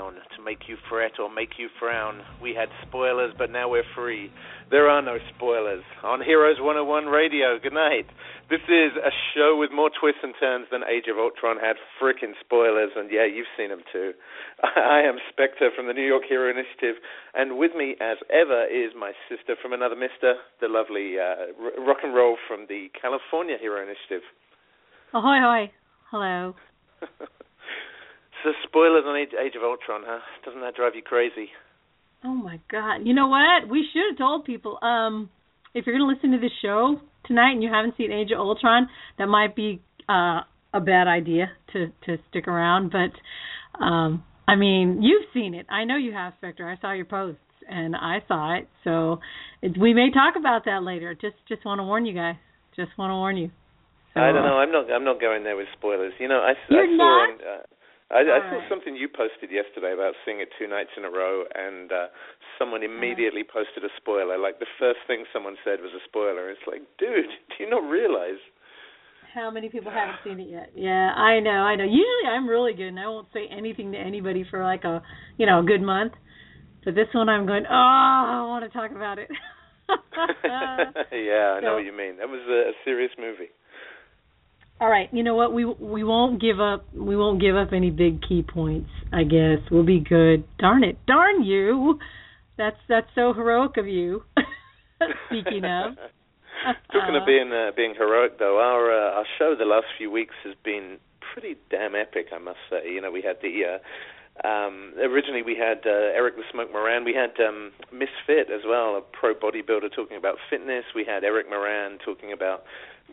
Down, to make you fret or make you frown. We had spoilers, but now we're free. There are no spoilers. On Heroes 101 Radio, good night. This is a show with more twists and turns than Age of Ultron had frickin' spoilers, and yeah, you've seen them too. I am Spectre from the New York Hero Initiative, and with me, as ever, is my sister from another mister, the lovely uh, r- rock and roll from the California Hero Initiative. Ahoy, hoy. Hello. So spoilers on Age, Age of Ultron, huh? Doesn't that drive you crazy? Oh my god. You know what? We should have told people. Um, if you're gonna listen to this show tonight and you haven't seen Age of Ultron, that might be uh a bad idea to to stick around. But um, I mean, you've seen it. I know you have, Spectre. I saw your posts and I saw it. So it, we may talk about that later. Just just want to warn you guys. Just want to warn you. So, I don't know. I'm not. I'm not going there with spoilers. You know, I, You're I saw. not? On, uh, I, I saw something you posted yesterday about seeing it two nights in a row, and uh someone immediately posted a spoiler. Like the first thing someone said was a spoiler. It's like, dude, do you not realize? How many people haven't seen it yet? Yeah, I know, I know. Usually I'm really good and I won't say anything to anybody for like a you know, a good month. But this one I'm going, Oh, I want to talk about it. yeah, I know So- what you mean. That was a, a serious movie. All right, you know what? We we won't give up we won't give up any big key points, I guess. We'll be good. Darn it. Darn you. That's that's so heroic of you. Speaking of. Talking of being uh, being heroic, though, our uh, our show the last few weeks has been pretty damn epic, I must say. You know, we had the uh, um, originally we had uh, Eric the Smoke Moran. We had um, Misfit as well, a pro bodybuilder talking about fitness. We had Eric Moran talking about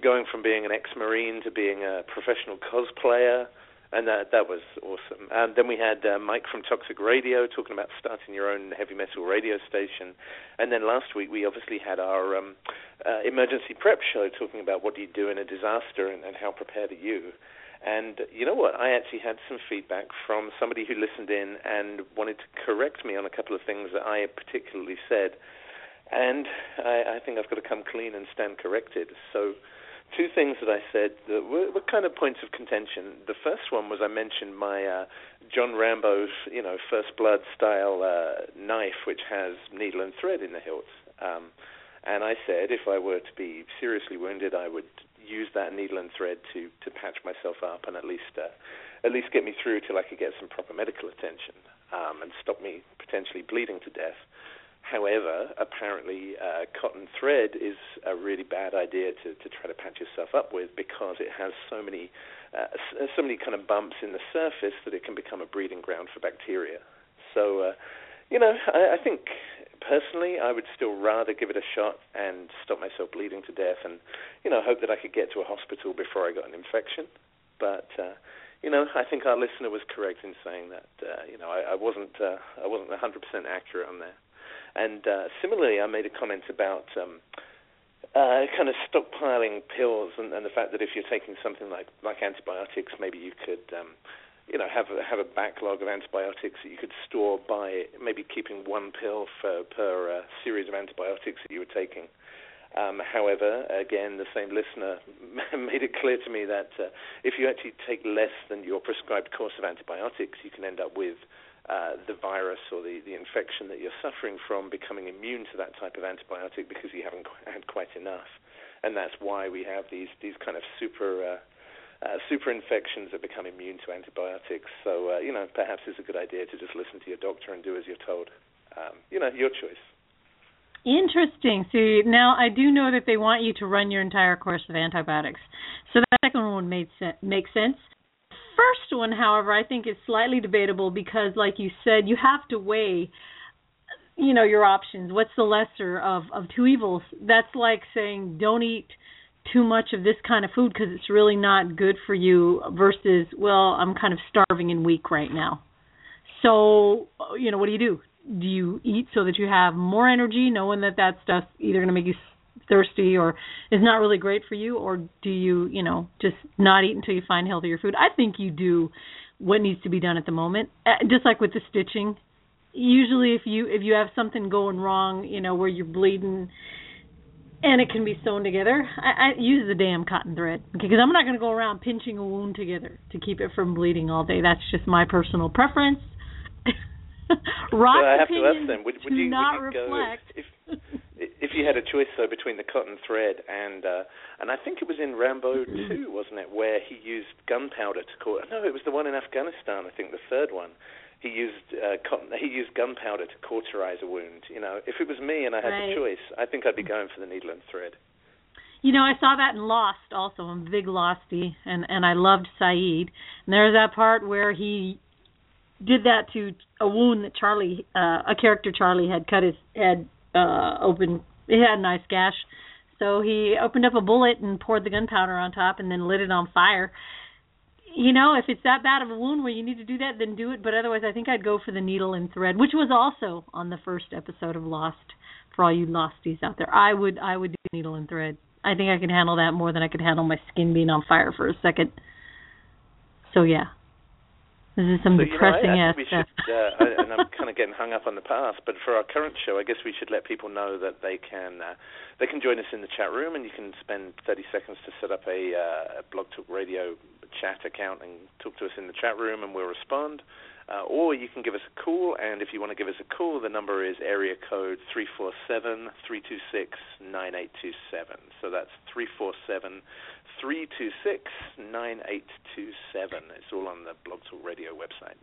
going from being an ex-marine to being a professional cosplayer, and that that was awesome. And then we had uh, Mike from Toxic Radio talking about starting your own heavy metal radio station. And then last week we obviously had our um, uh, emergency prep show talking about what do you do in a disaster and, and how prepared are you. And you know what? I actually had some feedback from somebody who listened in and wanted to correct me on a couple of things that I particularly said. And I, I think I've got to come clean and stand corrected. So, two things that I said that were, were kind of points of contention. The first one was I mentioned my uh, John Rambo's, you know, First Blood style uh, knife, which has needle and thread in the hilt. Um, and I said if I were to be seriously wounded, I would use that needle and thread to to patch myself up and at least uh, at least get me through till I could get some proper medical attention um, and stop me potentially bleeding to death. However, apparently, uh, cotton thread is a really bad idea to, to try to patch yourself up with because it has so many uh, so many kind of bumps in the surface that it can become a breeding ground for bacteria. So, uh, you know, I, I think personally, I would still rather give it a shot and stop myself bleeding to death, and you know, hope that I could get to a hospital before I got an infection. But uh, you know, I think our listener was correct in saying that. Uh, you know, I, I wasn't uh, I wasn't 100% accurate on that. And uh, similarly, I made a comment about um, uh, kind of stockpiling pills and, and the fact that if you're taking something like like antibiotics, maybe you could. Um, you know, have a, have a backlog of antibiotics that you could store by maybe keeping one pill for, per uh, series of antibiotics that you were taking. Um, however, again, the same listener made it clear to me that uh, if you actually take less than your prescribed course of antibiotics, you can end up with uh, the virus or the, the infection that you're suffering from becoming immune to that type of antibiotic because you haven't qu- had quite enough. And that's why we have these, these kind of super uh, uh, super infections that become immune to antibiotics. So, uh, you know, perhaps it's a good idea to just listen to your doctor and do as you're told. Um, you know, your choice. Interesting. See, now I do know that they want you to run your entire course of antibiotics. So that second one made se- makes sense. First one, however, I think is slightly debatable because, like you said, you have to weigh, you know, your options. What's the lesser of of two evils? That's like saying don't eat too much of this kind of food because it's really not good for you versus well i'm kind of starving and weak right now. So you know what do you do? Do you eat so that you have more energy knowing that that stuff's either going to make you thirsty or is not really great for you? Or do you you know just not eat until you find healthier food? I think you do what needs to be done at the moment. Uh, just like with the stitching usually if you if you have something going wrong you know where you're bleeding and it can be sewn together. I, I use the damn cotton thread because I'm not going to go around pinching a wound together to keep it from bleeding all day. That's just my personal preference. Rock's so I have to ask them: would, would you, not would you reflect. Go if, if, you had a choice though between the cotton thread and uh, and I think it was in Rambo two, wasn't it, where he used gunpowder to cause? No, it was the one in Afghanistan. I think the third one he used uh, cotton, he used gunpowder to cauterize a wound. You know, if it was me and I had Right. the choice, I think I'd be going for the needle and thread. You know, I saw that in Lost also. I'm a big Losty, and and I loved Sayid. And there's that part where he did that to a wound that Charlie, uh, a character Charlie had cut his head uh, open. He had a nice gash, so he opened up a bullet and poured the gunpowder on top, and then lit it on fire. You know, if it's that bad of a wound where you need to do that, then do it. But otherwise, I think I'd go for the needle and thread, which was also on the first episode of Lost. For all you losties out there, I would I would do needle and thread. I think I can handle that more than I could handle my skin being on fire for a second. So yeah, this is some So, you know, depressing I, I ass stuff. should, uh, I, and I'm kind of getting hung up on the past, but for our current show, I guess we should let people know that they can uh, they can join us in the chat room, and you can spend 30 seconds to set up a, uh, a Blog Talk Radio chat account and talk to us in the chat room, and we'll respond. Uh, or you can give us a call, and if you want to give us a call, the number is area code 347 326 9827. So that's 347 326 9827. It's all on the Blog Talk Radio website.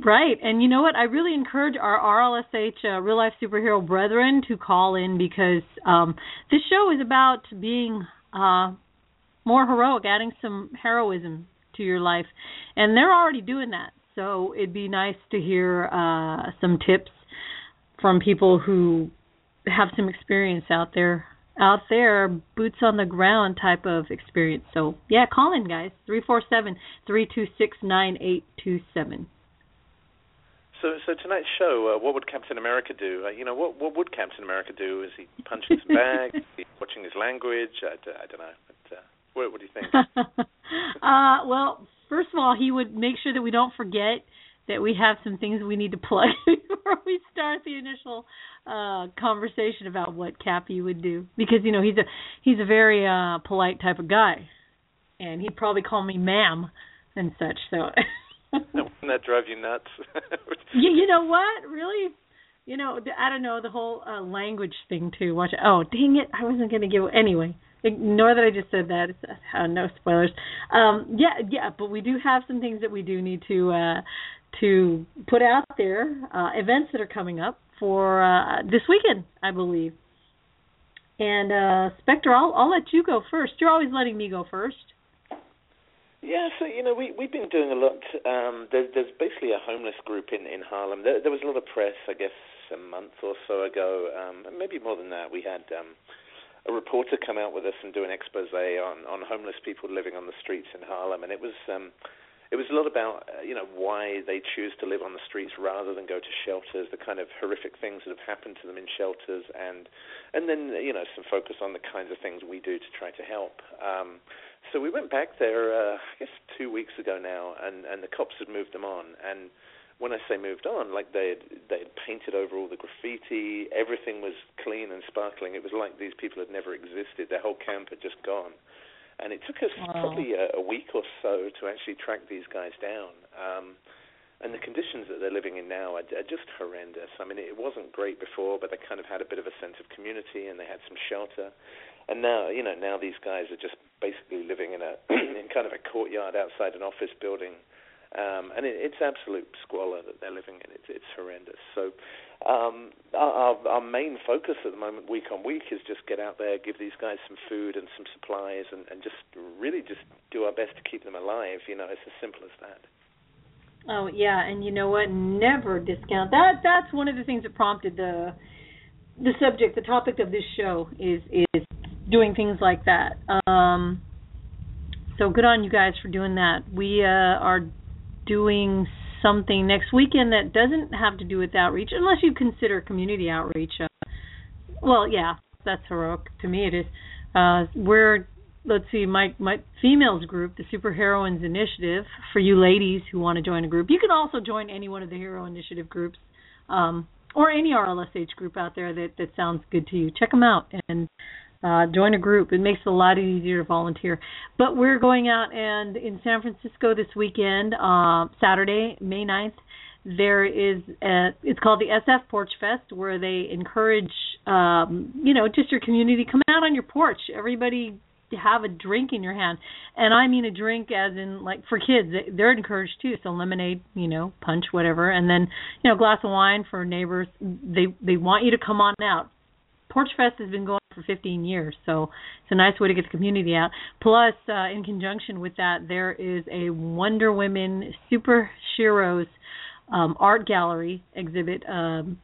Right, and you know what? I really encourage our RLSH uh, real life superhero brethren to call in because um, this show is about being uh, more heroic, adding some heroism to your life, and they're already doing that. So it'd be nice to hear uh, some tips from people who have some experience out there, out there, boots on the ground type of experience. So yeah, call in, guys. Three four seven three two six nine eight two seven. So, so tonight's show, uh, what would Captain America do? Uh, you know, what what would Captain America do? Is he punching some bags? Is he watching his language? I don't know. But, uh, what, what do you think? uh, well, first of all, he would make sure that we don't forget that we have some things we need to plug before we start the initial uh conversation about what Cappy would do. Because you know he's a he's a very uh polite type of guy. And he'd probably call me ma'am and such so. Wouldn't that drive you nuts? you, you know what? Really? You know I don't know the whole uh language thing too. Watch it. oh dang it. I wasn't going to give anyway ignore that I just said that. Uh, no spoilers. Um, yeah, yeah, but we do have some things that we do need to uh, to put out there. Uh, events that are coming up for uh, this weekend, I believe. And uh, Spectre, I'll I'll let you go first. You're always letting me go first. Yeah, so you know we we've been doing a lot. Um, there's there's basically a homeless group in in Harlem. There, there was a lot of press, I guess, a month or so ago, um, maybe more than that. We had um, a reporter come out with us and do an expose on on homeless people living on the streets in Harlem, and it was um, it was a lot about uh, you know why they choose to live on the streets rather than go to shelters, the kind of horrific things that have happened to them in shelters, and and then you know some focus on the kinds of things we do to try to help. Um, so we went back there, uh, I guess two weeks ago now, and and the cops had moved them on, and when I say moved on, like they had they had painted over all the graffiti, everything was clean and sparkling. It was like these people had never existed. Their whole camp had just gone. And it took us Wow. probably a, a week or so to actually track these guys down. Um, and the conditions that they're living in now are, are just horrendous. I mean, it wasn't great before, but they kind of had a bit of a sense of community and they had some shelter. And now, you know, now these guys are just basically living in a in kind of a courtyard outside an office building, um, and it, it's absolute squalor that they're living in. It's it's horrendous. So, um, our, our main focus at the moment, week on week, is just get out there, give these guys some food and some supplies, and, and just really just do our best to keep them alive. You know, it's as simple as that. Oh yeah, and you know what? Never discount that. That's one of the things that prompted the the subject, the topic of this show is is doing things like that. Um, so good on you guys for doing that. We uh, are doing something next weekend that doesn't have to do with outreach, unless you consider community outreach. Uh, well, yeah, that's heroic to me. It is. Uh, we're let's see, my my females group, the Super Heroines Initiative, for you ladies who want to join a group. You can also join any one of the Hero Initiative groups, um, or any RLSH group out there that that sounds good to you. Check them out and uh, join a group. It makes it a lot easier to volunteer. But we're going out and in San Francisco this weekend, uh, Saturday, May 9th. There is a, it's called the SF Porch Fest, where they encourage, um, you know, just your community come out on your porch. Everybody have a drink in your hand and i mean a drink as in like for kids they're encouraged too so lemonade you know punch whatever and then you know a glass of wine for neighbors they they want you to come on out porch fest has been going for 15 years so it's a nice way to get the community out plus uh in conjunction with that there is a wonder women super sheroes um art gallery exhibit um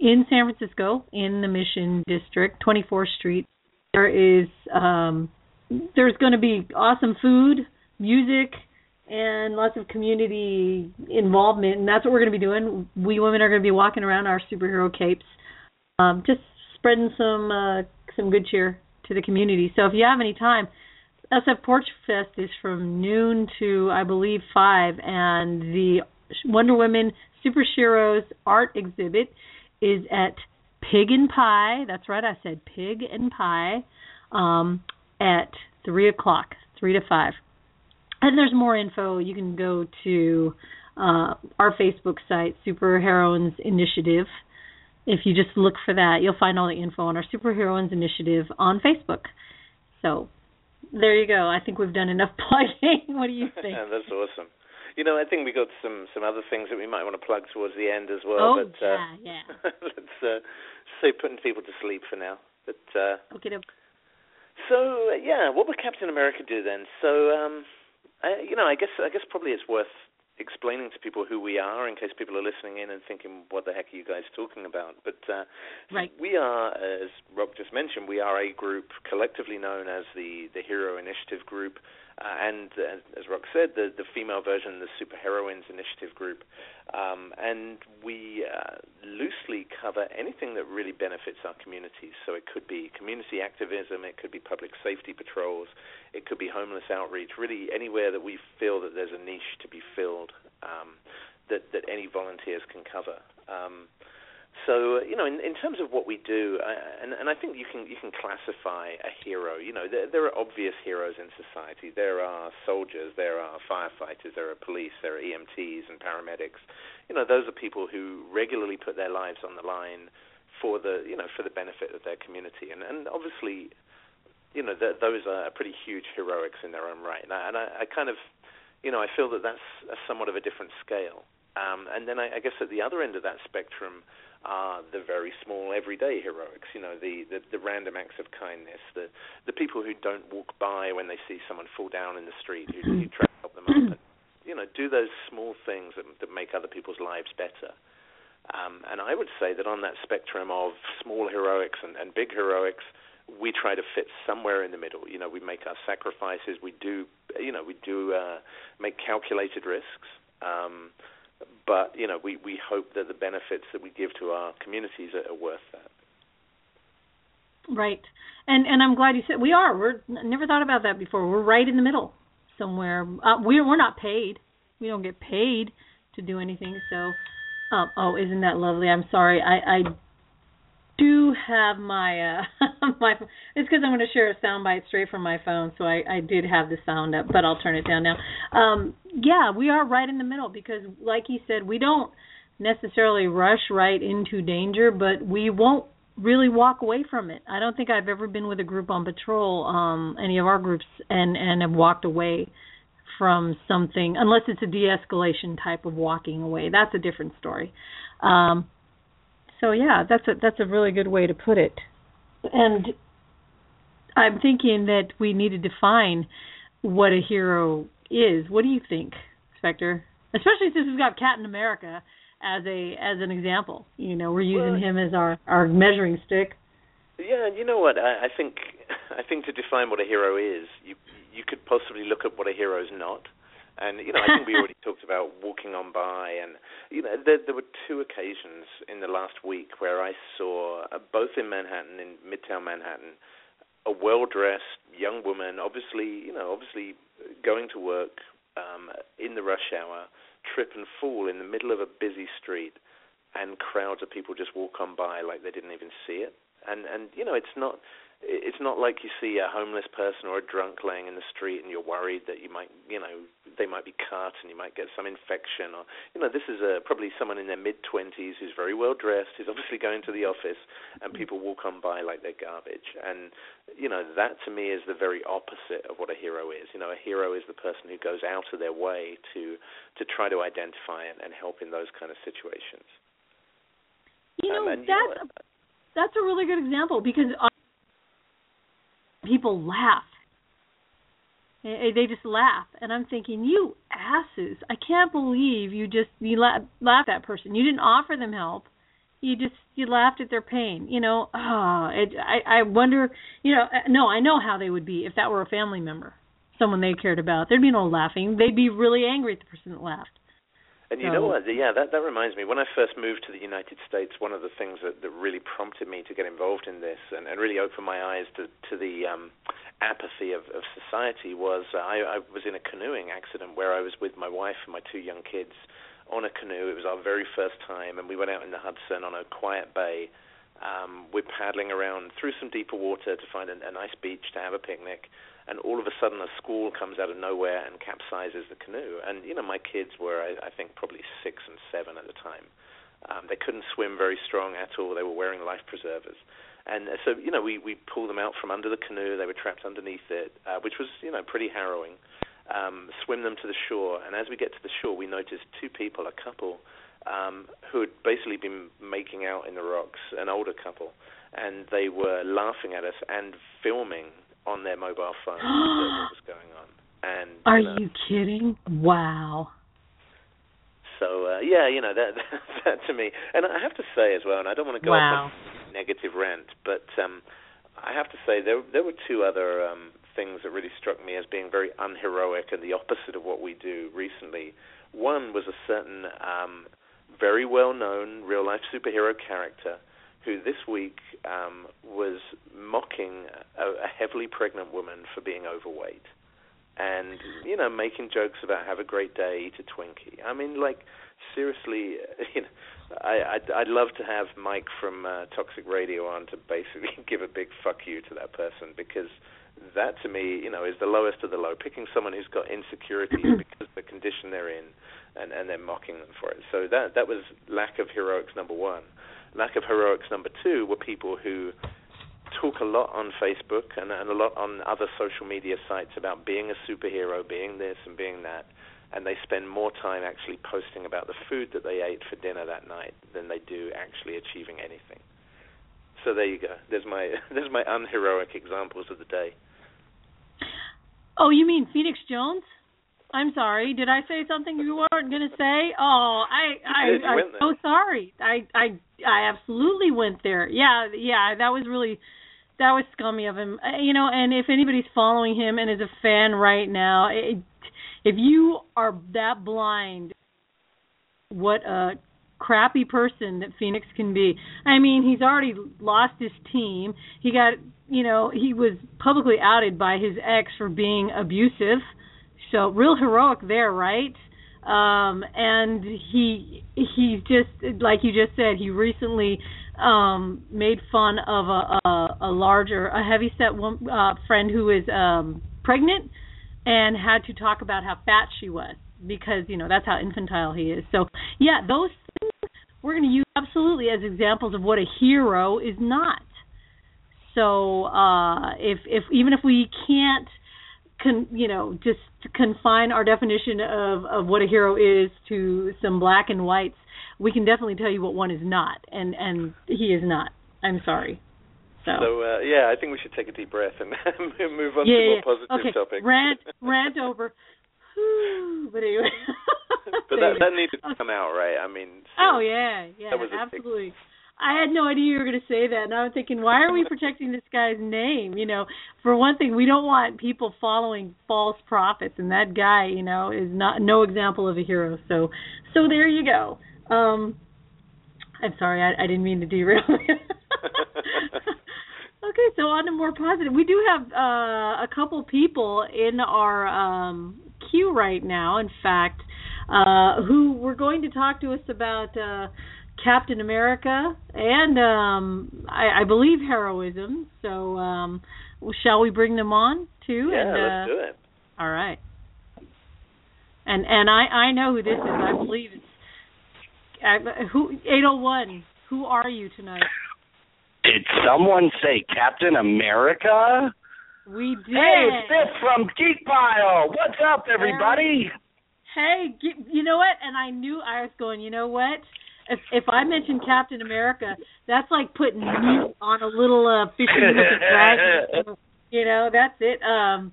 in San Francisco in the Mission District, 24th Street. There is um there's going to be awesome food, music, and lots of community involvement, and that's what we're going to be doing. We women are going to be walking around our superhero capes, um, just spreading some uh, some good cheer to the community. So if you have any time, SF Porch Fest is from noon to I believe five, and the Wonder Woman Super Sheroes art exhibit is at Pig and Pie. That's right, I said Pig and Pie. Um, at three o'clock, three to five. And there's more info. You can go to uh, our Facebook site, Super Heroines Initiative. If you just look for that, you'll find all the info on our Super Heroines Initiative on Facebook. So there you go. I think we've done enough plugging. what do you think? That's awesome. You know, I think we got some some other things that we might want to plug towards the end as well. Oh but, yeah, uh, yeah. let's uh, say putting people to sleep for now. But uh, okay. So yeah, what would Captain America do then? So um, I, you know, I guess I guess probably it's worth explaining to people who we are in case people are listening in and thinking, what the heck are you guys talking about? But uh, right. we are, as Rob just mentioned, we are a group collectively known as the the Hero Initiative Group. Uh, and uh, as Rock said, the, the female version, the Super Heroines Initiative Group, um, and we uh, loosely cover anything that really benefits our communities. So it could be community activism, it could be public safety patrols, it could be homeless outreach. Really, anywhere that we feel that there's a niche to be filled, um, that that any volunteers can cover. Um, so you know, in, in terms of what we do, uh, and, and I think you can you can classify a hero. You know, there, there are obvious heroes in society. There are soldiers, there are firefighters, there are police, there are EMTs and paramedics. You know, those are people who regularly put their lives on the line for the you know for the benefit of their community. And and obviously, you know, th- those are pretty huge heroics in their own right. And I, and I, I kind of, you know, I feel that that's somewhat of a different scale. Um, and then I, I guess at the other end of that spectrum are the very small everyday heroics. You know, the, the, the random acts of kindness, the the people who don't walk by when they see someone fall down in the street, who, who try to help them up. And, you know, do those small things that, that make other people's lives better. Um, and I would say that on that spectrum of small heroics and, and big heroics, we try to fit somewhere in the middle. You know, we make our sacrifices. We do, you know, we do uh, make calculated risks. Um, but you know, we we hope that the benefits that we give to our communities are, are worth that. Right, and and I'm glad you said we are. We're never thought about that before. We're right in the middle somewhere. Uh, we're we're not paid. We don't get paid to do anything. So, um, oh, isn't that lovely? I'm sorry. I I do have my uh my it's because I'm going to share a soundbite straight from my phone, so I I did have the sound up, but I'll turn it down now. Um yeah, we are right in the middle because like he said, we don't necessarily rush right into danger, but we won't really walk away from it. I don't think I've ever been with a group on patrol, um any of our groups and and have walked away from something unless it's a de-escalation type of walking away. That's a different story. Um so yeah, that's a that's a really good way to put it. And I'm thinking that we need to define what a hero is. What do you think, Spectre? Especially since we've got Captain America as a as an example. You know, we're using Well, him as our our measuring stick. Yeah, and you know what? I, I think I think to define what a hero is, you you could possibly look at what a hero is not. And you know, I think we already talked about walking on by, and you know, there, there were two occasions in the last week where I saw uh, both in Manhattan, in Midtown Manhattan, a well-dressed young woman, obviously, you know, obviously going to work um, in the rush hour, trip and fall in the middle of a busy street, and crowds of people just walk on by like they didn't even see it. And and you know, it's not it's not like you see a homeless person or a drunk laying in the street and you're worried that you might, you know, they might be cut and you might get some infection or, you know, this is a, probably someone in their mid 20s who's very well dressed, who's obviously going to the office and people walk on by like they're garbage. And, you know, that to me is the very opposite of what a hero is. You know, a hero is the person who goes out of their way to to try to identify and, and help in those kind of situations. You know, Um, and you know that's that's a really good example because people laugh. Eh, They just laugh, and I'm thinking, you asses! I can't believe you just you la- laughed at that person. You didn't offer them help. You just you laughed at their pain. You know, ah, it, I I wonder. You know, uh, no, I know how they would be if that were a family member, someone they cared about. There'd be no laughing. They'd be really angry at the person that laughed. And you So- know what? Yeah, that that reminds me. When I first moved to the United States, one of the things that, that really prompted me to get involved in this and, and really opened my eyes to to the um, apathy of, of society was uh, I, I was in a canoeing accident where I was with my wife and my two young kids on a canoe. It was our very first time, and we went out in the Hudson on a quiet bay. Um, we're paddling around through some deeper water to find a, a nice beach to have a picnic and all of a sudden a squall comes out of nowhere and capsizes the canoe. And you know, my kids were, I, I think, probably six and seven at the time. Um, they couldn't swim very strong at all. They were wearing life preservers, and uh, so you know, we we pulled them out from under the canoe. They were trapped underneath it, uh, which was you know pretty harrowing. Um, swim them to the shore, and as we get to the shore, we noticed two people, a couple, um, who had basically been making out in the rocks, an older couple, and they were laughing at us and filming on their mobile phones what was going on. And Are you, know, you kidding? Wow. so uh, yeah, you know that, that that to me, and I have to say as well, and I don't want to go Wow. on negative rant, but um, I have to say there there were two other um, things that really struck me as being very unheroic and the opposite of what we do recently. One was a certain um, very well known real life superhero character who this week um, was mocking a, a heavily pregnant woman for being overweight and you know making jokes about have a great day eat a twinkie. I mean like seriously you know i i'd, I'd love to have mike from uh, toxic radio on to basically give a big fuck you to that person because that to me you know is the lowest of the low. Picking someone who's got insecurities because of the condition they're in and and they're mocking them for it. So that that was lack of heroics number one lack of heroics number two were people who talk a lot on Facebook and, and a lot on other social media sites about being a superhero, being this and being that, and they spend more time actually posting about the food that they ate for dinner that night than they do actually achieving anything. So there you go. There's my there's my unheroic examples of the day. Oh, you mean Phoenix Jones? I'm sorry. Did I say something you weren't going to say? Oh, I I I'm so there. sorry. I I I absolutely went there. Yeah, yeah, that was really that was scummy of him. Uh, You know, and if anybody's following him and is a fan right now, it, if you are that blind what a crappy person that Phoenix can be. I mean, he's already lost his team. He got, you know, he was publicly outed by his ex for being abusive. So real heroic there, right? um, and he he just like you just said he recently um, made fun of a, a, a larger a heavy set woman, uh, friend who is um, pregnant and had to talk about how fat she was because you know that's how infantile he is. So yeah, those things we're going to use absolutely as examples of what a hero is not. So uh, if if even if we can't con, you know just confine our definition of of what a hero is to some black and whites, we can definitely tell you what one is not, and and he is not. I'm sorry. So, so uh, yeah, I think we should take a deep breath and move on yeah, to more yeah. positive okay. topics. Rant rant over. but anyway. but that that needed to come out, right? I mean. Oh yeah, yeah, that was a absolutely. I had no idea you were going to say that, and I'm thinking, why are we protecting this guy's name? You know, for one thing, we don't want people following false prophets, and that guy, you know, is not no example of a hero. So, so there you go. Um, I'm sorry, I, I didn't mean to derail. okay, so on to more positive. We do have uh, a couple people in our um, queue right now. In fact, uh, who were going to talk to us about. Uh, Captain America and um I, I believe heroism. So um shall we bring them on too? Yeah, and, uh, let's do it. All right. And and I I know who this is. I believe it's I, who 801. Who are you tonight? Did someone say Captain America? We did. Hey, it's Biff from Geek Pile. What's up, everybody? Hey, you know what? And I knew I was going. You know what? If if I mention Captain America, that's like putting meat on a little uh, fishing dragon. You know, that's it. Um,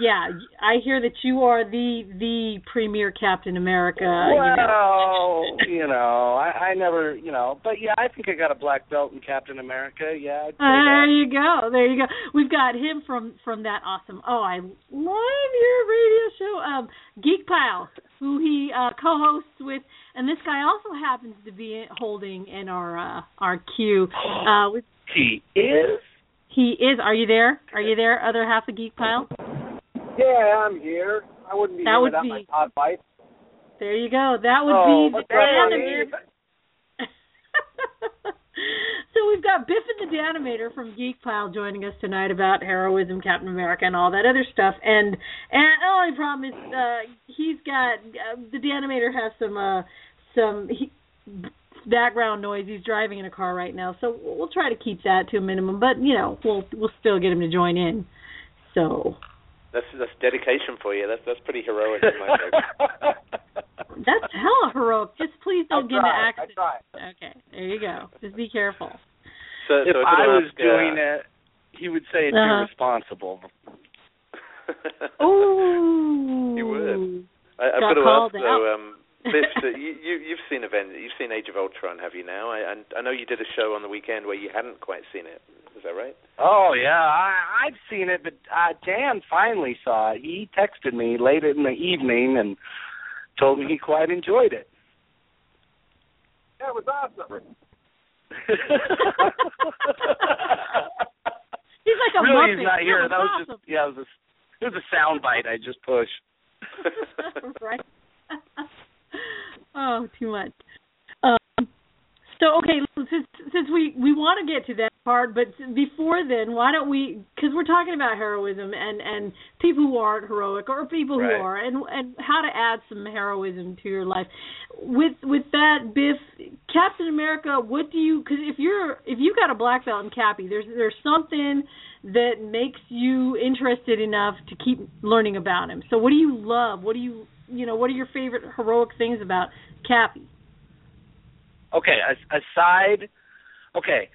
yeah, I hear that you are the the premier Captain America. Well, you know, you know I, I never, you know, but yeah, I think I got a black belt in Captain America. Yeah. There you go. There you go. We've got him from from that awesome. Oh, I love your radio show, um, Geek Pile, who he uh, co-hosts with, and this guy also happens to be holding in our uh, our queue. Uh, with, He is. he is. Are you there? Are you there? Other half of Geek Pile. Yeah, I'm here. I wouldn't be That would without be- my pod wife. There you go. That would oh, be the up, animator. buddy? so we've got Biff and the Danimator from Geek Pile joining us tonight about heroism, Captain America, and all that other stuff. And and the only problem is uh, he's got uh, the Danimator has some uh, some he, background noise. He's driving in a car right now, so we'll try to keep that to a minimum. But you know, we'll we'll still get him to join in. So That's that's dedication for you. That's that's pretty heroic in my book. that's hella heroic. Just please don't I get into tried, I accident. tried. Okay, there you go. Just be careful. So, if so I I was ask, uh, doing it, he would say it's Uh-huh. irresponsible. Ooh. You would. I, I've Got got to called ask out. though, um, Biff, so you, you you've seen Avengers, you've seen Age of Ultron, have you now? I, and I know you did a show on the weekend where you hadn't quite seen it. Is that right? Oh yeah, I I've seen it, but uh, Dan finally saw it. He texted me late in the evening and told me he quite enjoyed it. That was awesome. He's like a really, Muppet. he's not here. Yeah, That was awesome. just yeah, it was a it was a sound bite I just pushed. right. oh, too much. Um, so okay, since since we we want to get to that part, but before then, why don't we? Because we're talking about heroism and and people who aren't heroic or people who are, and and how to add some heroism to your life. With with that, Biff, Captain America, what do you? Because if you're if you got a black belt in Cappy, there's there's something that makes you interested enough to keep learning about him. So what do you love? What do you you know? What are your favorite heroic things about Cappy? Okay, as, aside okay,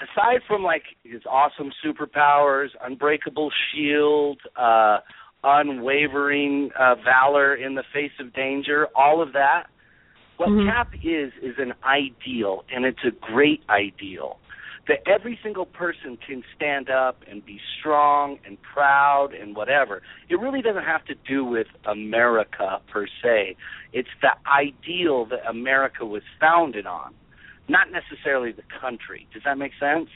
aside from like his awesome superpowers, unbreakable shield, uh unwavering uh valor in the face of danger, all of that, what Mhm. Cap is is an ideal and it's a great ideal that every single person can stand up and be strong and proud and whatever. It really doesn't have to do with America per se. It's the ideal that America was founded on, not necessarily the country. Does that make sense?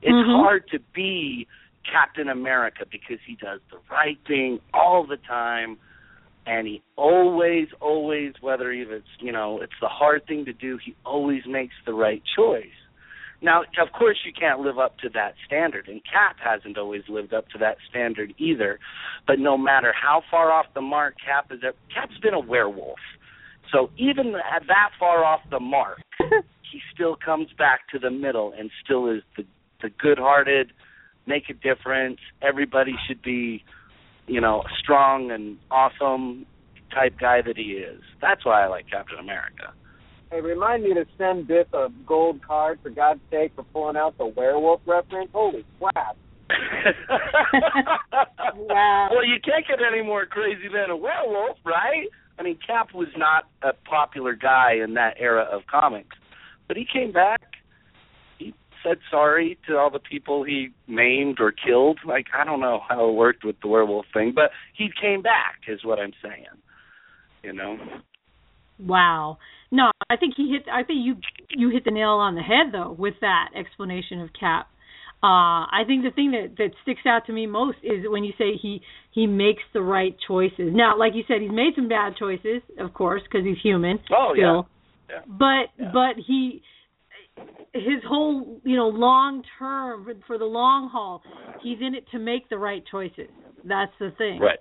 It's Mhm. hard to be Captain America because he does the right thing all the time and he always, always, whether it's you know it's the hard thing to do, he always makes the right choice. Now, of course, you can't live up to that standard, and Cap hasn't always lived up to that standard either. But no matter how far off the mark Cap is, Cap's been a werewolf. So even at that far off the mark, he still comes back to the middle and still is the the good-hearted, make a difference. Everybody should be, you know, strong and awesome type guy that he is. That's why I like Captain America. Hey, remind me to send Biff a uh, gold card for God's sake for pulling out the werewolf reference. Holy crap! wow. Well, you can't get any more crazy than a werewolf, right? I mean, Cap was not a popular guy in that era of comics, but he came back. He said sorry to all the people he maimed or killed. Like I don't know how it worked with the werewolf thing, but he came back, is what I'm saying. You know. Wow. No, I think he hit. I think you you hit the nail on the head though with that explanation of Cap. Uh, I think the thing that that sticks out to me most is when you say he he makes the right choices. Now, like you said, he's made some bad choices, of course, because he's human. Oh still. yeah. yeah. But Yeah. but he his whole you know long term for the long haul, he's in it to make the right choices. That's the thing. Right.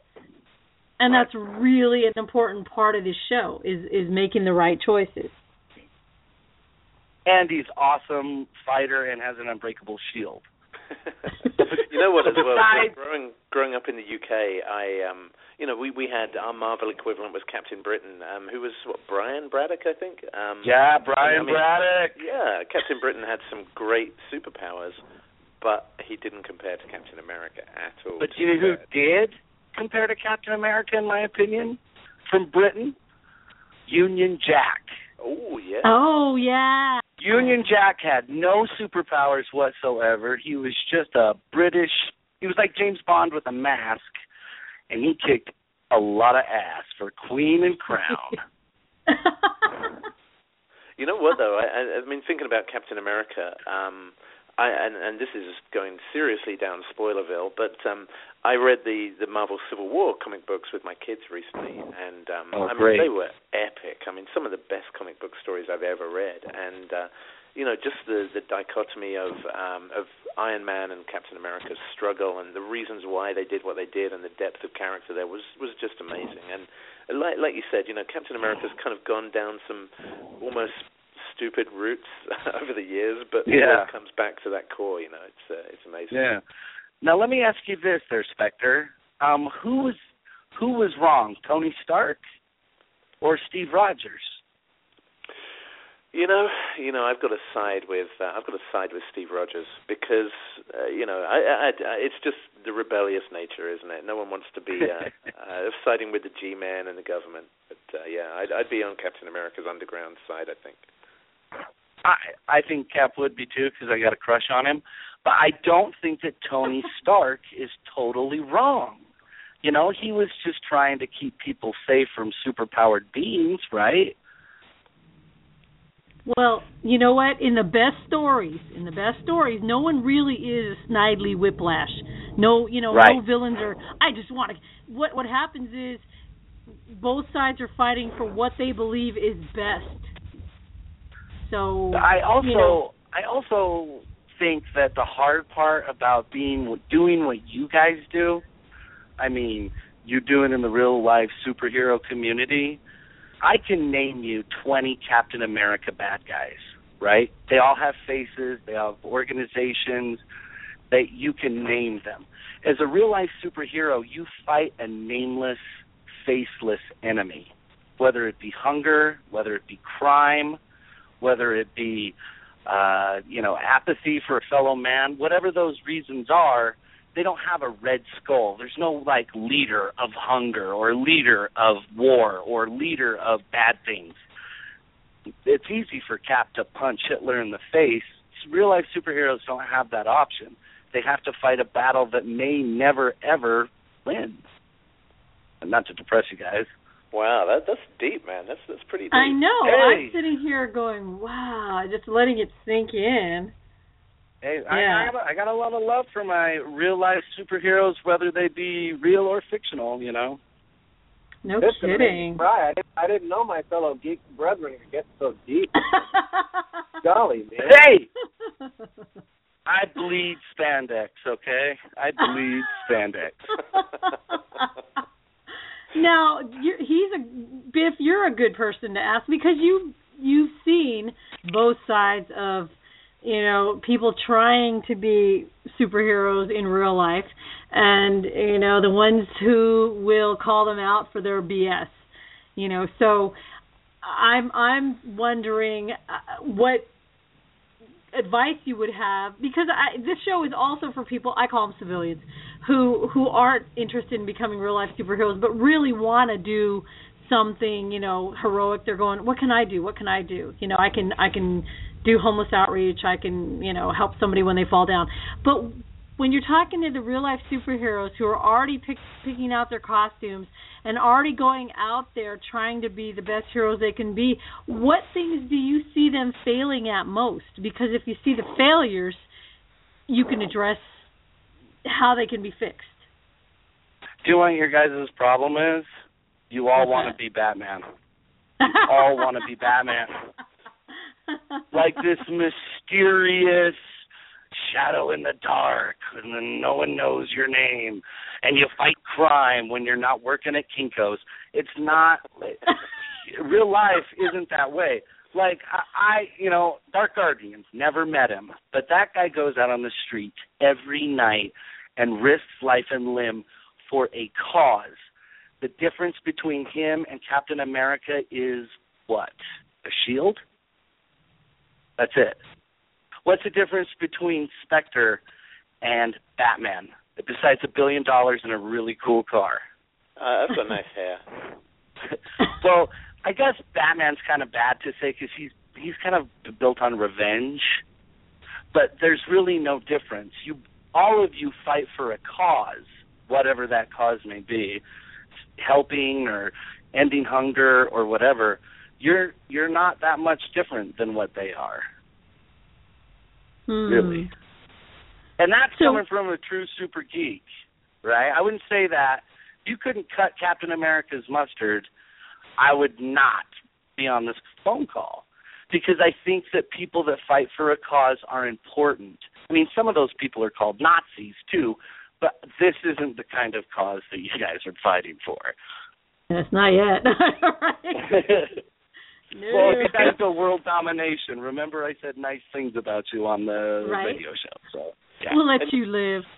And that's really an important part of this show is is making the right choices. Andy's awesome fighter and has an unbreakable shield. you know what? As well, Besides- growing growing up in the UK, I um, you know, we we had our Marvel equivalent was Captain Britain, um, who was what Brian Braddock, I think. Um, Yeah, Brian I mean, Braddock. Yeah, Captain Britain had some great superpowers, but he didn't compare to Captain America at all. But you know who did compare to Captain America, in my opinion, from Britain? Union Jack. Oh yeah. Oh yeah. Union Jack had no superpowers whatsoever. He was just a British. He was like James Bond with a mask, and he kicked a lot of ass for Queen and Crown. You know what though? I, I, I mean, thinking about Captain America, um, I and, and this is going seriously down spoilerville, but um, I read the the Marvel Civil War comic books with my kids recently, and um, Oh, I mean great. they were epic. I mean, some of the best comic book stories I've ever read, and uh, you know, just the the dichotomy of um, of Iron Man and Captain America's struggle and the reasons why they did what they did and the depth of character there was was just amazing. And like like you said, you know, Captain America's kind of gone down some almost stupid routes over the years, but it Yeah. comes back to that core. You know, it's uh, it's amazing. Yeah. Now let me ask you this, there, Spectre. Um, who was who was wrong, Tony Stark or Steve Rogers? You know, you know, I've got to side with uh, I've got to side with Steve Rogers because uh, you know, I, I, I, it's just the rebellious nature, isn't it? No one wants to be uh, uh, siding with the G-man and the government. But uh, yeah, I'd, I'd be on Captain America's underground side. I think. I I think Cap would be too because I got a crush on him, but I don't think that Tony Stark is totally wrong. You know, he was just trying to keep people safe from superpowered beings, right? Well, you know what? In the best stories, in the best stories, no one really is Snidely Whiplash. No, you know, no villains are. I just want to. What what happens is both sides are fighting for what they believe is best. So I also you know, I also think that the hard part about being doing what you guys do, I mean, you do it in the real life superhero community. I can name you 20 Captain America bad guys, right? They all have faces, they all have organizations, that you can name them. As a real life superhero, you fight a nameless, faceless enemy, whether it be hunger, whether it be crime, whether it be uh, you know apathy for a fellow man, whatever those reasons are, they don't have a red skull. There's no like leader of hunger or leader of war or leader of bad things. It's easy for Cap to punch Hitler in the face. Real life superheroes don't have that option. They have to fight a battle that may never ever win. And not to depress you guys. Wow, that that's deep, man. That's that's pretty deep. I know. Hey. I'm sitting here going, wow, just letting it sink in. Hey, Yeah. I, I, got got a lot of love for my real life superheroes, whether they be real or fictional. You know. No this gonna make me kidding. cry. I didn't, I didn't know my fellow geek brethren could get so deep. Golly, man. Hey, I bleed spandex. Okay, I bleed spandex. Now, you're, he's a Biff. You're a good person to ask because you you've seen both sides of you know people trying to be superheroes in real life, and you know the ones who will call them out for their BS. You know, so I'm I'm wondering uh, what advice you would have because I, this show is also for people I call them civilians who who aren't interested in becoming real life superheroes but really want to do something you know heroic. They're going what can I do? What can I do? You know I can I can do homeless outreach. I can you know help somebody when they fall down. But when you're talking to the real life superheroes who are already pick, picking out their costumes and already going out there trying to be the best heroes they can be, what things do you see them failing at most? Because if you see the failures, you can address how they can be fixed. Do you know what your guys' problem is? You all want to be Batman. You all want to be Batman. Like this mysterious shadow in the dark, and then no one knows your name, and you fight crime when you're not working at Kinko's. It's not. real life isn't that way. Like I, I, you know, Dark Guardians never met him, but that guy goes out on the street every night and risks life and limb for a cause. The difference between him and Captain America is what? A shield? That's it. What's the difference between Spectre and Batman? Besides a billion dollars and a really cool car. Uh, that's got nice hair. well, I guess Batman's kind of bad to say because he's he's kind of built on revenge, but there's really no difference. You all of you fight for a cause, whatever that cause may be, helping or ending hunger or whatever. You're you're not that much different than what they are, Hmm. really. And that's So- coming from a true super geek, right? I wouldn't say that. If you couldn't cut Captain America's mustard, I would not be on this phone call because I think that people that fight for a cause are important. I mean, some of those people are called Nazis too, but this isn't the kind of cause that you guys are fighting for. That's not yet. No. well, you guys go world domination. Remember, I said nice things about you on the Right. radio show. So yeah. We'll let you live.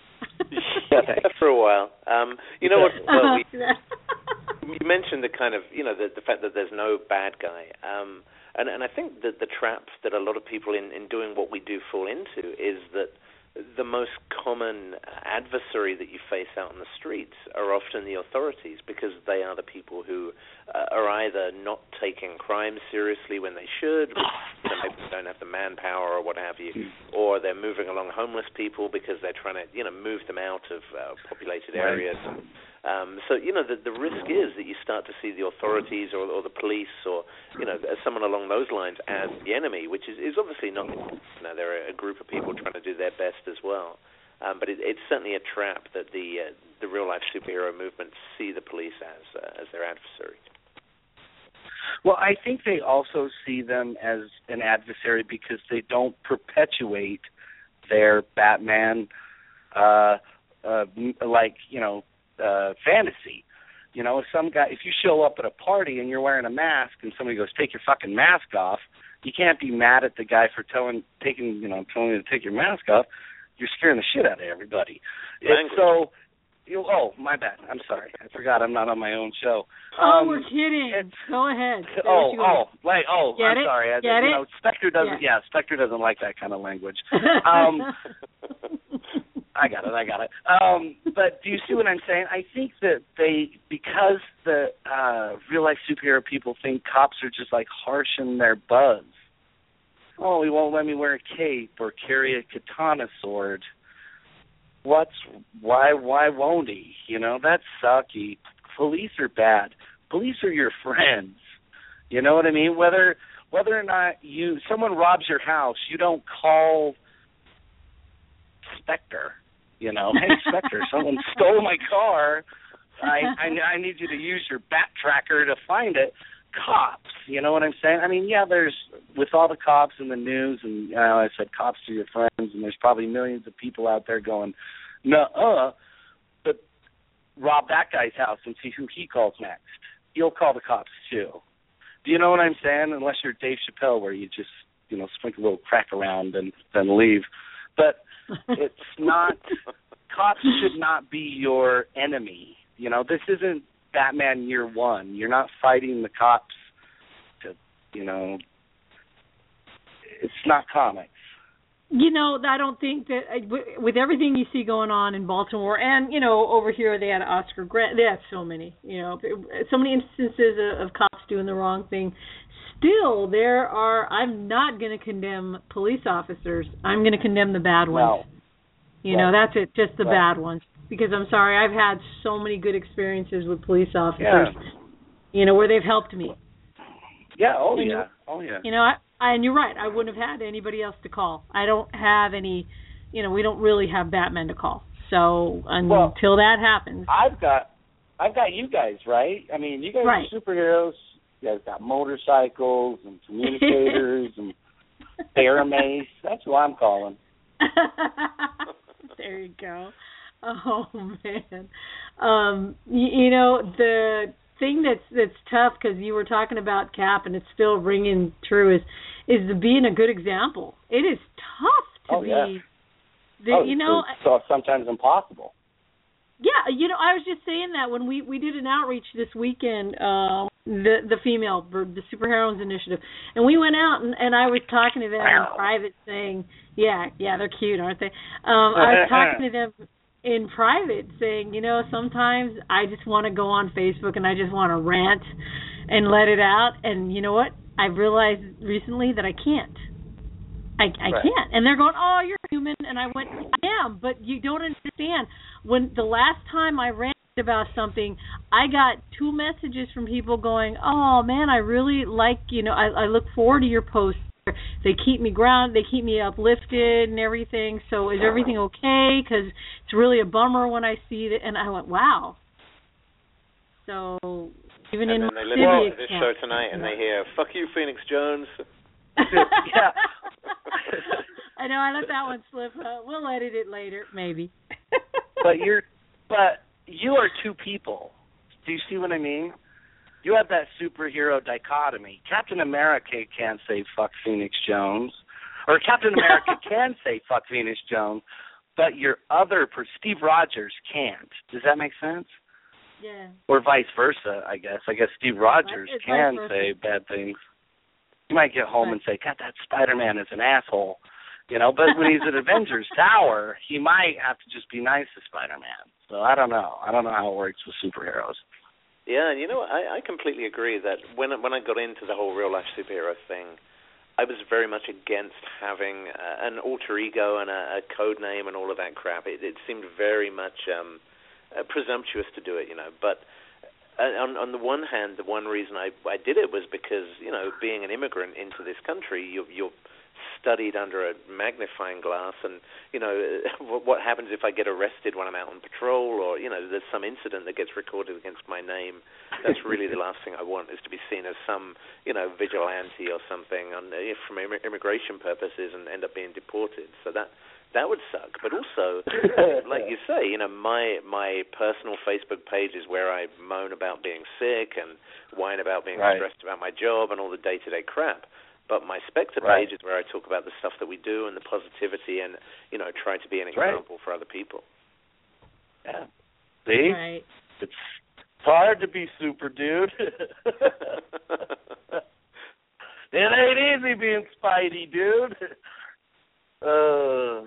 Yeah, for a while. Um, you know what? Well, we, you mentioned the kind of you know the the fact that there's no bad guy um and and i think that the trap that a lot of people in in doing what we do fall into is that the most common adversary that you face out on the streets are often the authorities because they are the people who uh, are either not taking crime seriously when they should, you know, maybe they don't have the manpower or what have you, or they're moving along homeless people because they're trying to you know move them out of uh, populated areas. Right. Um, so you know the the risk is that you start to see the authorities or, or the police or you know someone along those lines as the enemy, which is, is obviously not. You know, they're a group of people trying to do their best as well. Um, but it, it's certainly a trap that the uh, the real life superhero movement see the police as uh, as their adversary. Well, I think they also see them as an adversary because they don't perpetuate their Batman, uh, uh, like you know, uh, fantasy. You know, if some guy, if you show up at a party and you're wearing a mask, and somebody goes, "Take your fucking mask off," you can't be mad at the guy for telling, taking, you know, telling you to take your mask off. You're scaring the shit out of everybody. And so, you, oh, my bad. I'm sorry. I forgot. I'm not on my own show. oh, Um, we're kidding. Go ahead. Say Oh, what you want. oh, like, oh, Get I'm it? sorry. I, Get you it? know, Spectre doesn't. Yeah. Yeah. Spectre doesn't like that kind of language. Um, I got it. I got it. Um, but do you see what I'm saying? I think that they, because the uh, real life superhero people think cops are just like harshing their buzz. Oh, he won't let me wear a cape or carry a katana sword. What's why? Why won't he? You know that's sucky. Police are bad. Police are your friends. You know what I mean? Whether whether or not you someone robs your house, you don't call Spectre. You know, hey Spectre, someone stole my car. I, I I need you to use your bat tracker to find it. Cops, you know what I'm saying? I mean, yeah, there's with all the cops in the news, and you know, I said cops to your friends, and there's probably millions of people out there going, no, uh, but rob that guy's house and see who he calls next. You'll call the cops too. Do you know what I'm saying? Unless you're Dave Chappelle, where you just you know sprinkle a little crack around and then leave. But it's not. cops should not be your enemy. You know, this isn't Batman Year One. You're not fighting the cops to, you know, it's not comics. You know, I don't think that with everything you see going on in Baltimore, and you know, over here they had Oscar Grant. They have so many, you know, so many instances of, of cops doing the wrong thing. Still, there are. I'm not going to condemn police officers. I'm going to condemn the bad ones. No. You right. know, that's it. Just the right. bad ones. Because I'm sorry, I've had so many good experiences with police officers. Yeah. You know, where they've helped me. Yeah. Oh You yeah. know- Oh yeah. You know, I and you're right. I wouldn't have had anybody else to call. I don't have any. You know, we don't really have Batman to call. So until Well, that happens, I've got I've got you guys, right? I mean, you guys Right. are superheroes. You guys got motorcycles and communicators and bear mace. That's who I'm calling. there you go. Oh man, um, you, you know the thing that's that's tough because you were talking about Cap and it's still ringing true is is the being a good example. It is tough to Oh, yeah. be. The, oh, you know, it's so sometimes impossible. yeah, you know, I was just saying that when we we did an outreach this weekend, um, the the female the superheroes initiative, and we went out and, and I was talking to them in private, saying, yeah, yeah, they're cute, aren't they? Um, I was talking to them in private, saying, you know, sometimes I just want to go on Facebook and I just want to rant and let it out, and you know what? I've realized recently that I can't. I I Right. can't. And they're going, "Oh, you're human." And I went, "I am, but you don't understand. When the last time I ranted about something, I got two messages from people going, "Oh man, I really like, you know, I I look forward to your posts. They keep me grounded, they keep me uplifted and everything. So is everything okay? Cuz it's really a bummer when I see that." And I went, "Wow." So even and in then they city, listen it to this show tonight and they hear "fuck you, Phoenix Jones." Yeah. I know I let that one slip. Uh, we'll edit it later, maybe. but you're but you are two people. Do you see what I mean? You have that superhero dichotomy. Captain America can't say fuck Phoenix Jones. Or Captain America can say fuck Phoenix Jones, but your other per Steve Rogers can't. Does that make sense? yeah. Or vice versa, I guess. I guess Steve Rogers It's can say bad things. You might get home and say, God, that Spider Man is an asshole. You know, but when he's at Avengers Tower, he might have to just be nice to Spider Man. So I don't know. I don't know how it works with superheroes. Yeah, you know, I, I completely agree that when when I got into the whole real life superhero thing, I was very much against having uh, an alter ego and a, a code name and all of that crap. It, it seemed very much um, uh, presumptuous to do it, you know. But uh, on on the one hand, the one reason I I did it was because you know, being an immigrant into this country, you you're studied under a magnifying glass and you know what, happens if I get arrested when I'm out on patrol or you know there's some incident that gets recorded against my name. That's really the last thing I want is to be seen as some you know vigilante or something on uh, from immigration purposes and end up being deported. So that that would suck. But also like you say you know my my personal Facebook page is where I moan about being sick and whine about being Right. stressed about my job and all the day-to-day crap but my Spectre Right. page is where I talk about the stuff that we do and the positivity and you know try to be an That's right. example for other people. Yeah. See? Right. It's it's hard to be super dude. it ain't easy being Spidey, dude. Uh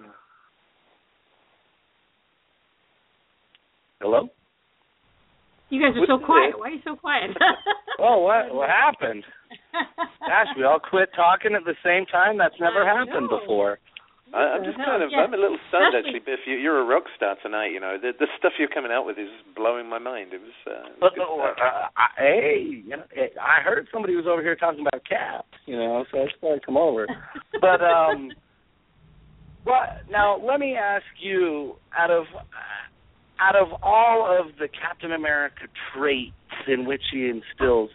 Hello? You guys are What's so this? quiet. Why are you so quiet? Oh, what what happened? Gosh, we all quit talking at the same time. That's never I happened know. before. I, I'm just hell? kind of Yeah. I'm a little stunned Especially- actually, Biff. You, you're a rock star tonight. You know the the stuff you're coming out with is blowing my mind. It was, uh, it was But, good uh, stuff. I, hey, you know, I heard somebody was over here talking about cats, you know, so I just thought I'd come over. But um, what? Now let me ask you, out of out of all of the Captain America traits in which he instills,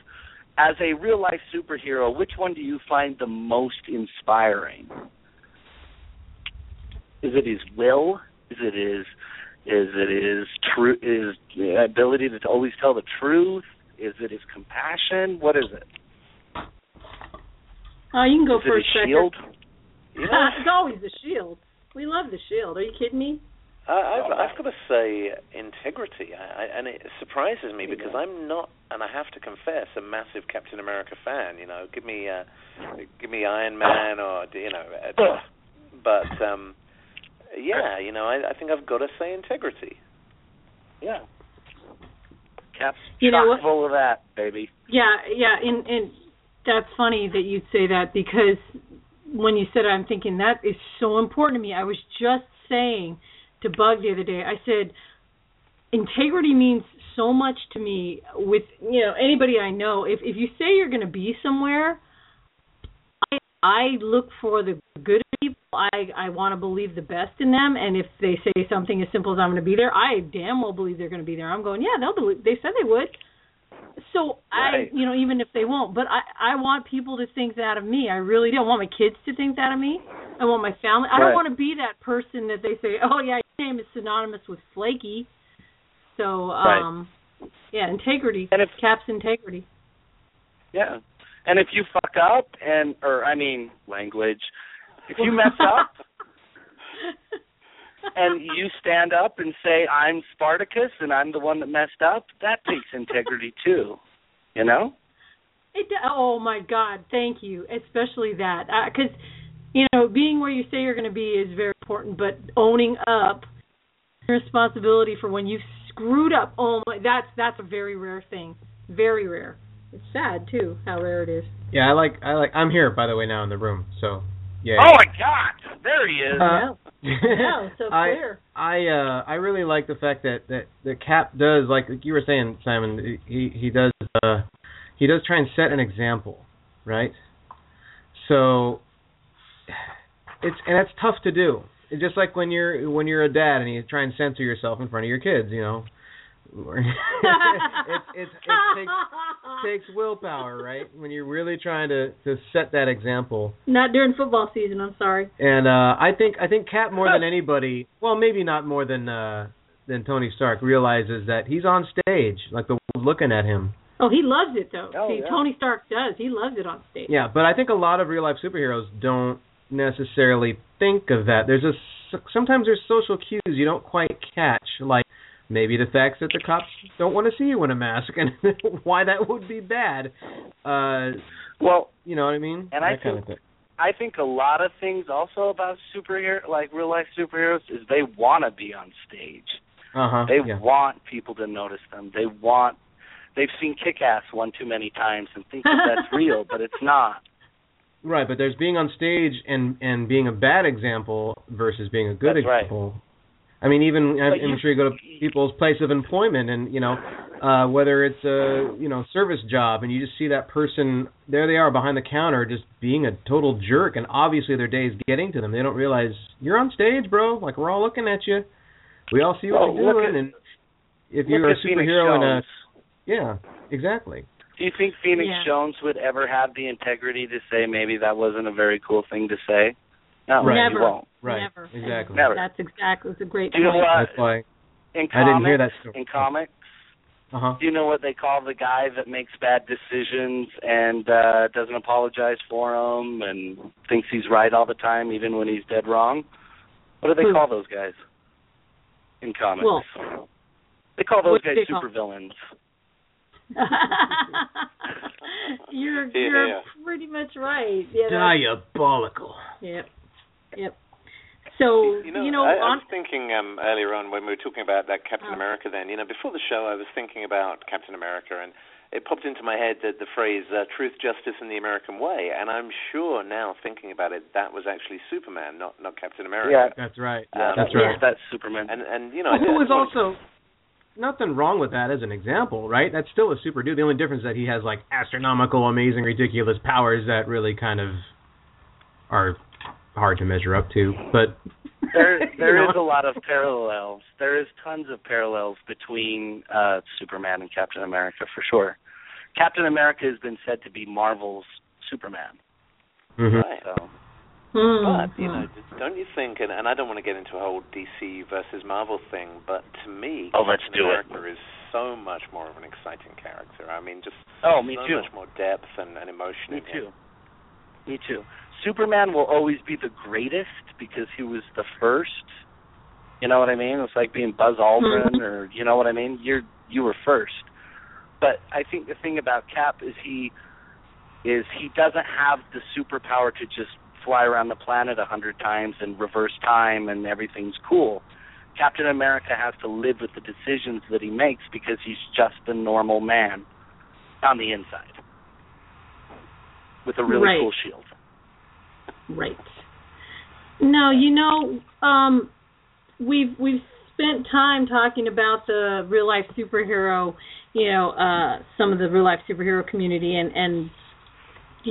as a real life superhero, which one do you find the most inspiring? Is it his will? Is it his is it his true his ability to always tell the truth? Is it his compassion? What is it? Oh, you can go is it first. his Becker. shield? it's always the shield. We love the shield. Are you kidding me? Uh, I've, I've got to say integrity, I, I, and it surprises me because I'm not, and I have to confess, a massive Captain America fan. You know, give me, uh, give me Iron Man, or you know, uh, but um, yeah, you know, I, I think I've got to say integrity. Yeah. Cap's You know chock what? full of that, baby. Yeah, yeah, and and that's funny that you'd say that because when you said it, I'm thinking that is so important to me. I was just saying to Bug the other day. I said integrity means so much to me with you know anybody I know. If if you say you're going to be somewhere, I I look for the good people. I I want to believe the best in them, and if they say something as simple as I'm going to be there, I damn well believe they're going to be there. I'm going, yeah, they'll believe. They said they would. So Right. I, you know, even if they won't, but I I want people to think that of me. I really do. I want my kids to think that of me. I want my family. I Right. don't want to be that person that they say, oh yeah, name is synonymous with flaky. So um, yeah, integrity. And if- Cap's integrity. Yeah. And if you fuck up and or I mean language, if you mess up and you stand up and say I'm Spartacus and I'm the one that messed up, that takes integrity too. You know? It, oh my God, thank you, especially that, because you know, being where you say you're going to be is very important, but owning up responsibility for when you've screwed up, oh my, that's that's a very rare thing, very rare. It's sad too how rare it is. Yeah, I like I like I'm here by the way now in the room. So yeah. Oh my god, there he is. Uh, Yeah, so I clear. I uh I really like the fact that that that Cap does like like you were saying Simon he he does uh he does try and set an example, right? So it's and it's tough to do. It's just like when you're when you're a dad and you try and censor yourself in front of your kids, you know. it's it's it takes takes willpower, right? When you're really trying to to set that example. Not during football season. I'm sorry. And uh I think I think Cap more than anybody, well maybe not more than uh than Tony Stark realizes that he's on stage, like the world looking at him. Oh, he loves it though. Oh, See, yeah. Tony Stark does. He loves it on stage. Yeah, but I think a lot of real life superheroes don't necessarily think of that. There's a sometimes there's social cues you don't quite catch, like maybe the fact that the cops don't want to see you in a mask and why that would be bad. Uh well, you know what I mean? And that I kind think- of thing. I think a lot of things also about superhero like real life superheroes is they want to be on stage. Uh-huh. They yeah. want people to notice them. They want they've seen Kick Ass one too many times and think that that's real, but it's not. Right, but there's being on stage and and being a bad example versus being a good That's right. example. I mean, even I'm, you- I'm sure you go to people's place of employment, and you know, uh, whether it's a you know service job, and you just see that person there, they are behind the counter, just being a total jerk, and obviously their day is getting to them. They don't realize you're on stage, bro. Like we're all looking at you. We all see what Well, you're doing, at- and if you're a superhero in a yeah, exactly. Do you think Phoenix Yeah. Jones would ever have the integrity to say maybe that wasn't a very cool thing to say? No, Right. he Never. won't. Right, Never. exactly. Never. That's exactly. It's a great Do you know point. what? That's why In comics, I didn't hear that story. in comics, Uh huh. do you know what they call the guy that makes bad decisions and uh doesn't apologize for them and thinks he's right all the time even when he's dead wrong? What do they Who? call those guys in comics? Well, they call those guys they call- supervillains. you're Yeah, you're yeah. pretty much right. Yeah. that's- Diabolical. Yep. Yep. So You know, on I, I was thinking um, earlier on when we were talking about that Captain Oh. America. Then, you know, before the show, I was thinking about Captain America, and it popped into my head that the phrase uh, "truth, justice, and the American way." And I'm sure now, thinking about it, that was actually Superman, not not Captain America. Yeah. That's right. Um, That's That's right. That's Superman. And and you know, I Who was wanted to- also nothing wrong with that as an example, right? That's still a super dude. The only difference is that he has like astronomical, amazing, ridiculous powers that really kind of are hard to measure up to. But there there is a lot of parallels. There is tons of parallels between uh Superman and Captain America for sure. Captain America has been said to be Marvel's Superman. Mhm. Right. So Hmm. But you know, don't you think? And, and I don't want to get into a whole DC versus Marvel thing, but to me, Oh, let's Captain do it. America is so much more of an exciting character. I mean, just Oh, me so too. much more depth and, and emotion Me in too. him. Me too. Superman will always be the greatest because he was the first. You know what I mean? It's like being Buzz Aldrin or you know what I mean? You're you were first. But I think the thing about Cap is he is he doesn't have the superpower to just fly around the planet a hundred times and reverse time and everything's cool. Captain America has to live with the decisions that he makes because he's just a normal man on the inside with a really Right. cool shield. Right. No, you know, um, we've we've spent time talking about the real life superhero, you know, uh, some of the real life superhero community, and and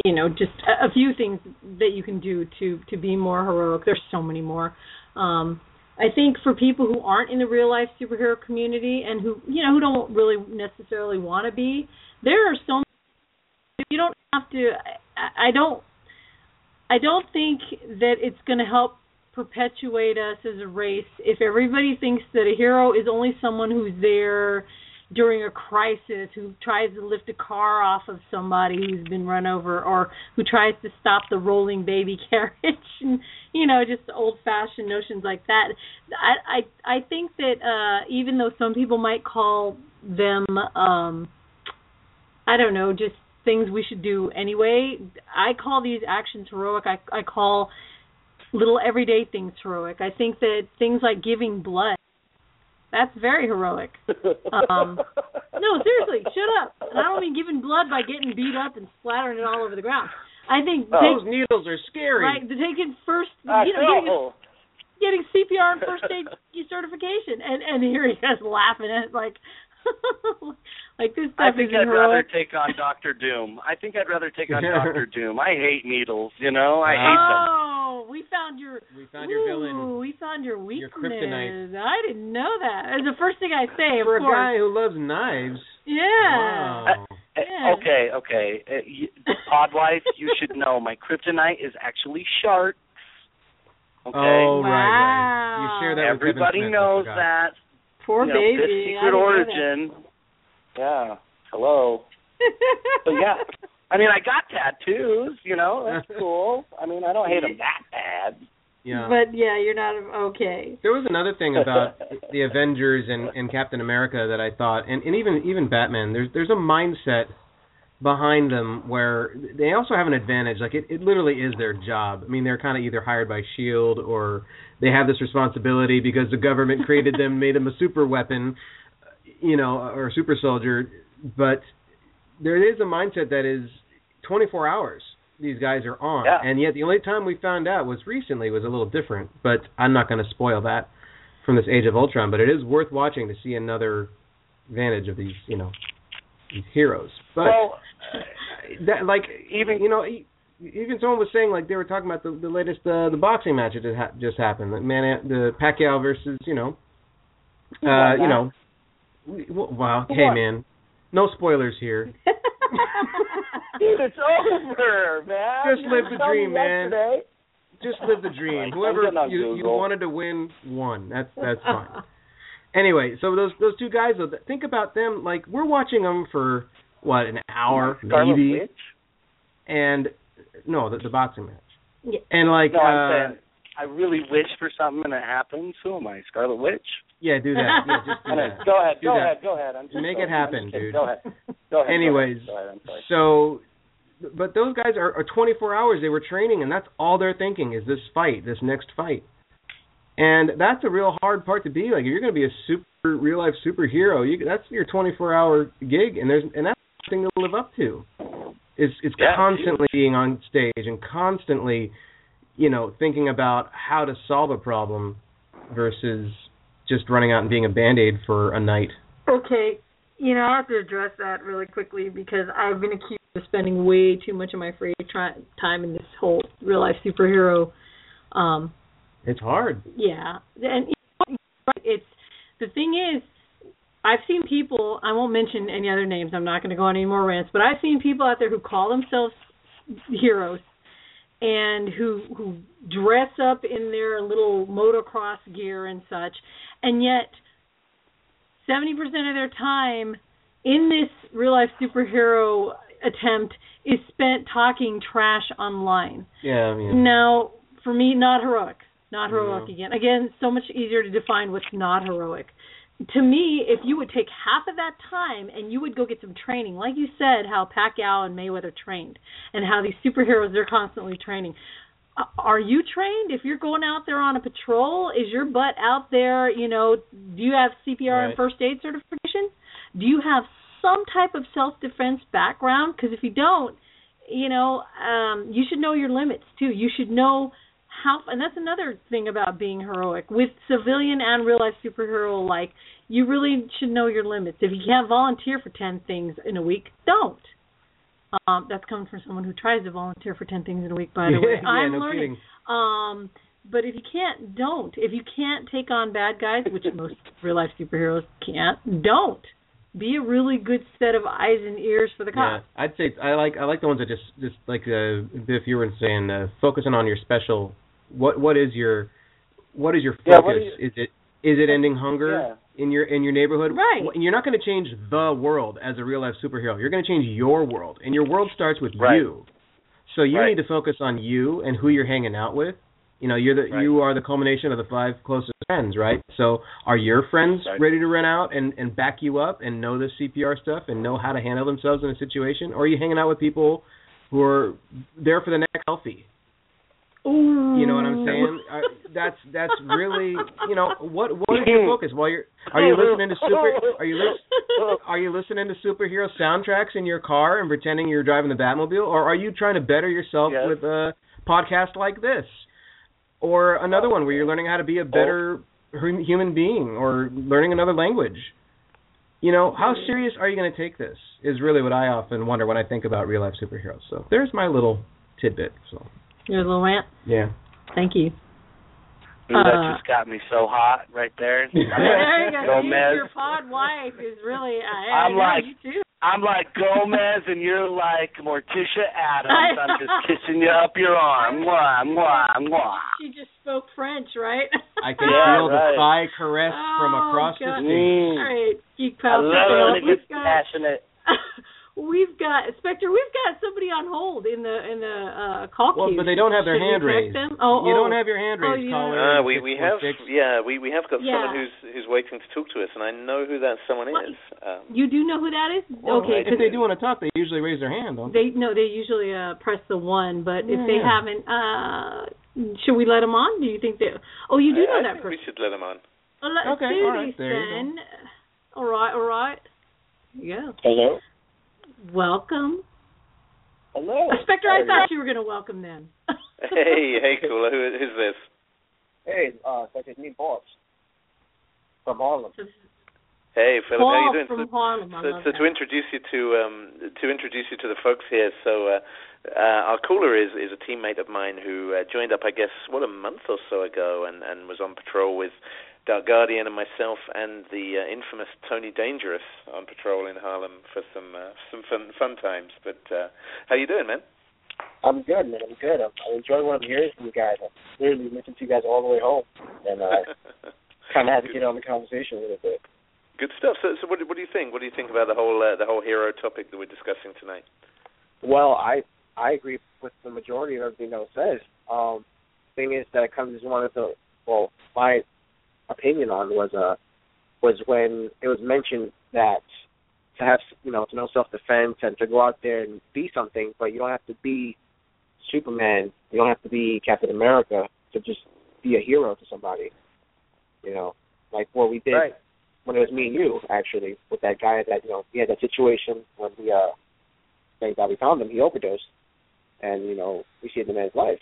you know, just a, a few things that you can do to to be more heroic. There's so many more. Um, I think for people who aren't in the real life superhero community and who you know who don't really necessarily want to be, there are so many, you don't have to. I, I don't. I don't think that it's going to help perpetuate us as a race if everybody thinks that a hero is only someone who's there during a crisis, who tries to lift a car off of somebody who's been run over, or who tries to stop the rolling baby carriage, and you know, just old-fashioned notions like that. I I I think that uh even though some people might call them um I don't know, just things we should do anyway. I call these actions heroic. I I call little everyday things heroic. I think that things like giving blood that's very heroic. Um no, seriously, shut up. And I don't mean giving blood by getting beat up and splattering it all over the ground. I think Oh. Those needles are scary. right, the taking first I you know, getting, getting CPR and first aid certification and and here he is laughing at it like like this I stuff think isn't I'd rather take on Doctor Doom. I think I'd rather take on Doctor Doom. I hate needles, you know. I hate them. Oh, we found your we found your Ooh, villain. We found your weakness. kryptonite. I didn't know that. It's the first thing I say, of For a course. guy who loves knives. yeah. Wow. Uh, Yeah. Okay, okay. Uh, you, Pod Life, you should know my kryptonite is actually sharks. Okay. Oh, right, right. You share that with Kevin Everybody Smith, knows that. Poor you know, baby. This secret didn't origin. Yeah. Hello. But yeah. I mean, I got tattoos. You know, that's cool. I mean, I don't hate them that bad. Yeah. But yeah, you're not okay. There was another thing about the Avengers and, and Captain America that I thought, and, and even even Batman. There's there's a mindset behind them where they also have an advantage. Like it, it literally is their job. I mean, they're kind of either hired by Shield or they have this responsibility because the government created them, made them a super weapon, you know, or a super soldier. But there is a mindset that is 24 hours. These guys are on, Yeah. and yet the only time we found out was recently was a little different. But I'm not going to spoil that from this Age of Ultron. But it is worth watching to see another advantage of these, you know, these heroes. But well, that like even you know e- even someone was saying like they were talking about the the latest uh, the boxing match that just, ha- just happened. The man the Pacquiao versus you know uh you know. We- w- wow hey man. No spoilers here. Dude, it's over, man. Just You live the dream, man. yesterday. just live the dream. Whoever I'm getting on you you wanted to win won. That's that's fine. Anyway so those those two guys though think about them like we're watching them for what an hour maybe. And no the, the boxing match Yeah. and like No, uh I'm saying I really wish for something and it happens. Who am I, Scarlet Witch? yeah do that yeah just do that go ahead, Do go that. ahead, go ahead. I'm just Make I'm it happen, just dude. Go ahead. Go ahead. Anyways, go ahead. Go ahead. I'm sorry. So, but those guys are, are 24 hours. They were training, and that's all they're thinking is this fight, this next fight. And that's a real hard part to be. Like, if you're going to be a super real life superhero, you that's your 24 hour gig, and there's and that's something to live up to. It's it's Yeah, constantly being on stage and constantly, you know, thinking about how to solve a problem versus just running out and being a band aid for a night. Okay, you know, I have to address that really quickly because I've been accused of spending way too much of my free tri- time in this whole real life superhero um It's hard. Yeah, and it's the thing is, I've seen people. I won't mention any other names. I'm not going to go on any more rants. But I've seen people out there who call themselves heroes and who who dress up in their little motocross gear and such, and yet 70% of their time in this real life superhero attempt is spent talking trash online. Yeah, I mean. Now, for me, not heroic. Not Yeah. heroic again. Again, so much easier to define what's not heroic. To me, if you would take half of that time and you would go get some training, like you said, how Pacquiao and Mayweather trained, and how these superheroes they're constantly training. Uh, Are you trained? If you're going out there on a patrol, is your butt out there? You know, do you have CPR and first aid certification? Do you have some type of self defense background? Because if you don't, you know, um, you should know your limits too. You should know how, and that's another thing about being heroic with civilian and real life superhero. Like, you really should know your limits. If you can't volunteer for ten things in a week, don't. Um, that's coming from someone who tries to volunteer for ten things in a week. By the way, yeah, I'm no learning. kidding. Um, but if you can't, don't. If you can't take on bad guys, which most real life superheroes can't, don't. Be a really good set of eyes and ears for the Yeah, cops. I'd say I like I like the ones that just just like uh, Biff you were saying uh, focusing on your special. What what is your what is your focus? Yeah, what do Is it is it ending hunger in your in your neighborhood? Right. Well, You're not going to change the world as a real life superhero. You're going to change your world, and your world starts with Right. you. So you Right. need to focus on you and who you're hanging out with. You know, you're the Right. you are the culmination of the five closest friends, right? So are your friends Right. ready to run out and and back you up and know the CPR stuff and know how to handle themselves in a situation, or are you hanging out with people who are there for the next selfie? Ooh. You know what I'm saying? That's that's really you know what what is your focus while you're are you listening to super are you lis- are you listening to superhero soundtracks in your car and pretending you're driving the Batmobile, or are you trying to better yourself Yes. with a podcast like this, or another one where you're learning how to be a better oh. hu- human being, or learning another language? You know, how mm. serious are you going to take this? Is really what I often wonder when I think about real life superheroes. So there's my little tidbit. So Your little rant. yeah. Thank you. Ooh, that Uh, just got me so hot right there. there you go. Gomez. Your pod wife is really. I, I'm I like- you too. I'm like Gomez, and you're like Morticia Addams. I'm just kissing you up your arm. Mwah, mwah, mwah. She just spoke French, right? I can Yeah, feel right. the thigh caress from Oh, across God. the stage. Mm. All right, geek I pal. love check it it when it gets passionate. We've got Spectre. We've got somebody on hold in the in the uh, call Well, queue. but they don't have their Should hand raised. Them? Oh, you oh. don't have your hand raised, Oh, raised, you caller. Uh, we we have yeah we we have got Yeah. someone who's who's waiting to talk to us, and I know who that someone is. Um, You do know who that is? Well, okay, if they do want to talk, they usually raise their hand, don't they? They no, they usually uh press the one, but if they yeah. haven't, uh should we let them on? Do you think they? Oh, you do I, know I that think person. we should let him on. Well, let's Okay, do all right, this there you go. then. All right, all right. Yeah. Hello. Welcome, Hello. Spectre. I thought you were going to welcome them. hey, hey, caller, who who's this? Hey, uh, it's me, boss from Harlem. Hey, Philip, how Paul you doing? from So- Harlem. I So, love so to introduce you to um, to introduce you to the folks here, so uh, uh, our caller is is a teammate of mine who uh, joined up, I guess, what a month or so ago, and and was on patrol with Dark Guardian and myself and the uh, infamous Tony Dangerous on patrol in Harlem for some uh, some fun fun times. But uh, how you doing, man? I'm good, man. I'm good. I'm, I enjoy what I'm hearing from you guys. I literally listened to you guys all the way home, and uh, kind of had to get on the conversation a little bit. Good stuff. So, so what, what do you think? What do you think about the whole uh, the whole hero topic that we're discussing tonight? Well, I I agree with the majority of everything that was said. Um, thing is that it comes as one of the well, my opinion on was uh was when it was mentioned that to have you know to know self defense and to go out there and be something, but you don't have to be Superman. You don't have to be Captain America to just be a hero to somebody. You know, like what we did Right. when it was me and you actually with that guy that you know he had that situation when we uh thank God we found him. He overdosed, and you know we saved the man's life.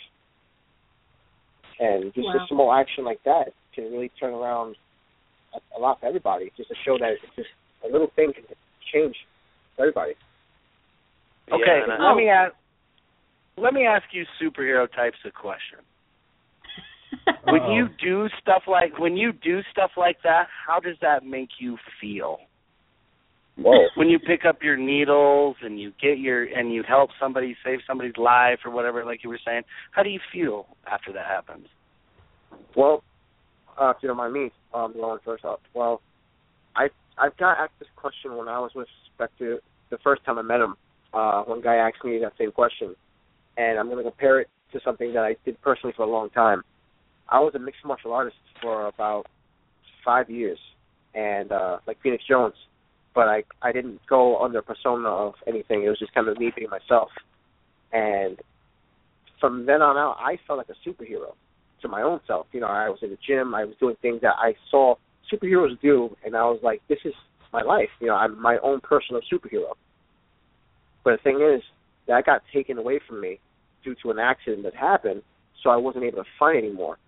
And just Wow. a small action like that can really turn around a, a lot for everybody. Just to show that it's just a little thing can change for everybody. Okay, Yeah, and I- let me ask. Let me ask you superhero types a question. when you do stuff like when you do stuff like that, how does that make you feel? Whoa. When you pick up your needles and you get your and you help somebody save somebody's life or whatever, like you were saying, how do you feel after that happens? Well, uh, if you don't mind me, um, going first up. Well, I I've got asked this question when I was with Spectre the first time I met him. Uh, one guy asked me that same question, and I'm going to compare it to something that I did personally for a long time. I was a mixed martial artist for about five years, and uh, like Phoenix Jones, but I I didn't go under persona of anything. It was just kind of me being myself, and from then on out, I felt like a superhero to my own self. You know, I was in the gym, I was doing things that I saw superheroes do, and I was like, this is my life. You know, I'm my own personal superhero. But the thing is, that got taken away from me due to an accident that happened, so I wasn't able to fight anymore.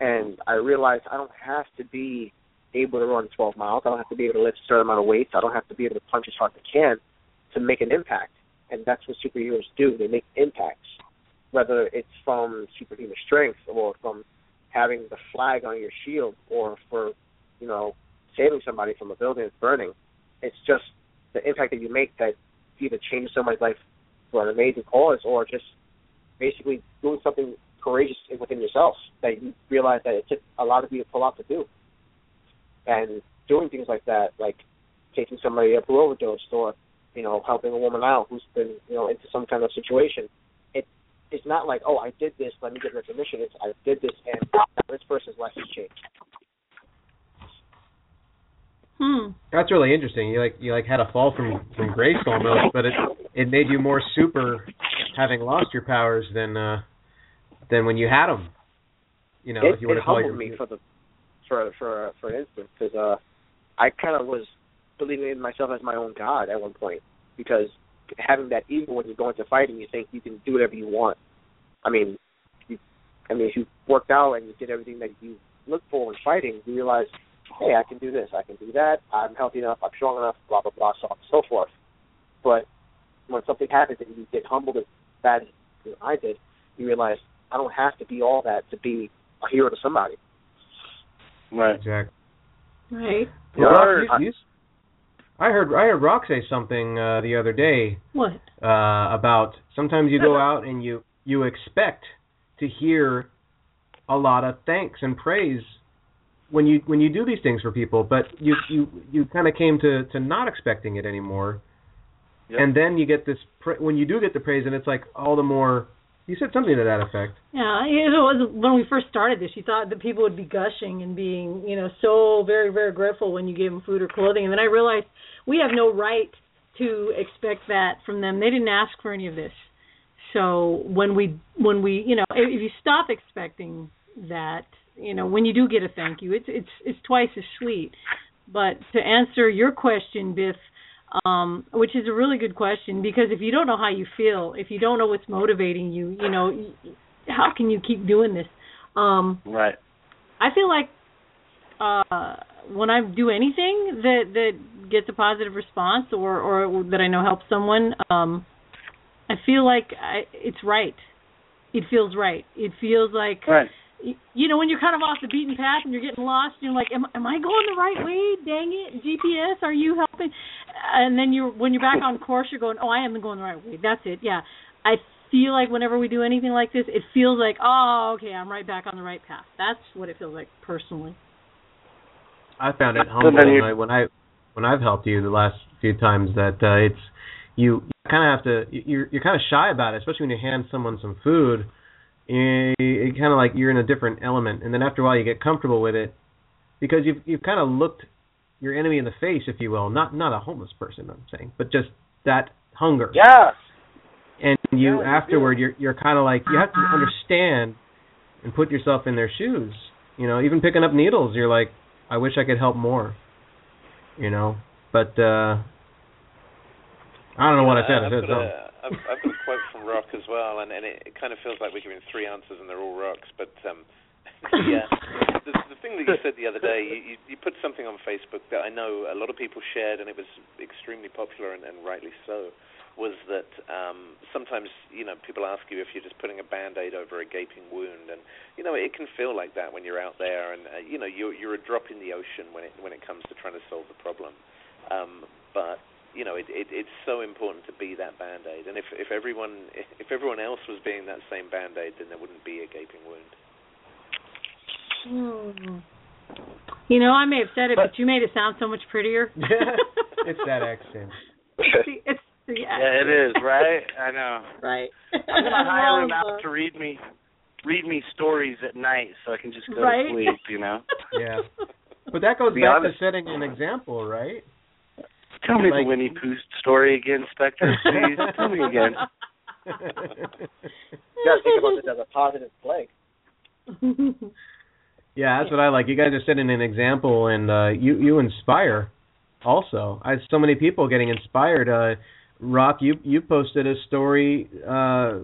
And I realized I don't have to be able to run 12 miles. I don't have to be able to lift a certain amount of weights. I don't have to be able to punch as hard as I can to make an impact. And that's what superheroes do. They make impacts, whether it's from superhuman strength or from having the flag on your shield or for, you know, saving somebody from a building that's burning. It's just the impact that you make that either changes somebody's life for an amazing cause or just basically doing something courageous within yourself that you realize that it took a lot of you to pull out to do. And doing things like that, like taking somebody up who overdosed or, you know, helping a woman out who's been, you know, into some kind of situation, it it's not like, oh, I did this, let me get recognition. It's I did this and this person's life has changed. Hmm. That's really interesting. You like you like had a fall from from grace almost, but it it made you more super having lost your powers than uh than when you had them. You know, it, if you want to call humbled your me for the for for for an instant because uh, I kind of was believing in myself as my own god at one point because having that ego when you go into fighting, you think you can do whatever you want. I mean, you, I mean, if you worked out and you did everything that you look for in fighting, you realize, hey, I can do this, I can do that, I'm healthy enough, I'm strong enough, blah blah blah, so on and so forth. But when something happens and you get humbled as bad as you know, I did, you realize I don't have to be all that to be a hero to somebody. Right. exactly. Right. Yeah, Well, I- you- you- I heard I heard Rock say something uh, the other day What? uh, about sometimes you go out and you you expect to hear a lot of thanks and praise when you when you do these things for people, but you you you kind of came to to not expecting it anymore, Yep. and then you get this pra- when you do get the praise, and it's like all the more. You said something to that effect. Yeah, it was when we first started this. You thought that people would be gushing and being, you know, so very, very grateful when you gave them food or clothing, and then I realized we have no right to expect that from them. They didn't ask for any of this. So when we, when we, you know, if, you stop expecting that, you know, when you do get a thank you, it's it's it's twice as sweet. But to answer your question, Biff, um, which is a really good question because if you don't know how you feel, if you don't know what's motivating you, you know, how can you keep doing this? Um, Right. I feel like uh, when I do anything that that gets a positive response or or that I know helps someone, um, I feel like I, it's right. It feels right. It feels like Right. Y- you know when you're kind of off the beaten path and you're getting lost you're like am, am i going the right way? Dang it gps are you helping? And then you're when you're back on course you're going oh i am going the right way. That's it. Yeah. I feel like whenever we do anything like this it feels like oh okay i'm right back on the right path. That's what it feels like personally. I found it then humbling like, when I when I've helped you the last few times that uh, it's you, you kind of have to you're you're kind of shy about it, especially when you hand someone some food. You, you kind of like you're in a different element, and then after a while you get comfortable with it because you've you've kind of looked your enemy in the face, if you will, not not a homeless person, I'm saying, but just that hunger. Yeah. And you Yeah, afterward you're you're kind of like you have to understand and put yourself in their shoes. You know, even picking up needles, you're like, I wish I could help more. You know, but uh I don't know what I said. I I've said got, something. a, I've, I've a quote from Rock as well, and, and it, it kind of feels like we're giving three answers and they're all rocks. But um, yeah, the, the thing that you said the other day. You, you, put something on Facebook that I know a lot of people shared, and it was extremely popular and, and rightly so. Was that um, sometimes you know people ask you if you're just putting a band-aid over a gaping wound, and you know it can feel like that when you're out there, and uh, you know you're you're a drop in the ocean when it when it comes to trying to solve the problem. Um, but you know it, it it's so important to be that band-aid, and if if everyone if everyone else was being that same band-aid, then there wouldn't be a gaping wound. Hmm. You know, I may have said it, but, you made it sound so much prettier. it's that accent. it's the Yeah, it is, right? I know. Right. I'm gonna hire him out to read me read me stories at night so I can just go right? to sleep, you know. Yeah. But that goes Be back honest. to setting an example, right? Tell me Like- the Winnie Pooh story again, Spectre, please. Tell me again. You gotta think about this as a positive play. Yeah, that's what I like. You guys are setting an example, and uh, you you inspire. Also, I so many people getting inspired. Uh, Rock, you you posted a story, uh,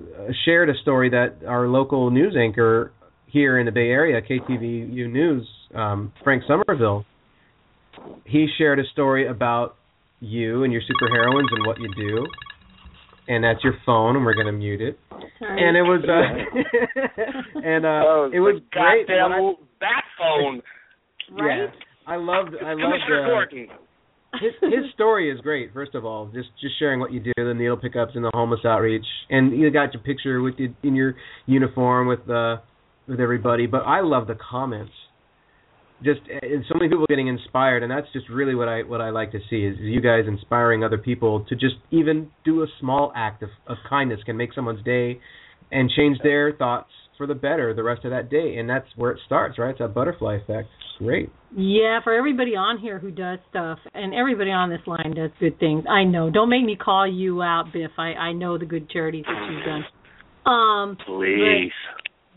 shared a story that our local news anchor here in the Bay Area, KTVU News, um, Frank Somerville. He shared a story about you and your superheroines and what you do, and that's your phone, and we're gonna mute it. Sorry. And it was, uh, and uh, oh, it was the great. goddamn when I- old bat phone. right? yeah, I loved I loved Commissioner uh, Gordon. his his story is great. First of all, just just sharing what you do, the needle pickups and the homeless outreach, and you got your picture with you in your uniform with uh with everybody. But I love the comments. Just and so many people getting inspired, and that's just really what I what I like to see is you guys inspiring other people to just even do a small act of, of kindness can make someone's day, and change their thoughts for the better the rest of that day. And that's where it starts, right? It's that butterfly effect. Great. Yeah, for everybody on here who does stuff, and everybody on this line does good things. I know. Don't make me call you out, Biff. I I know the good charities that you've done. Um, Please.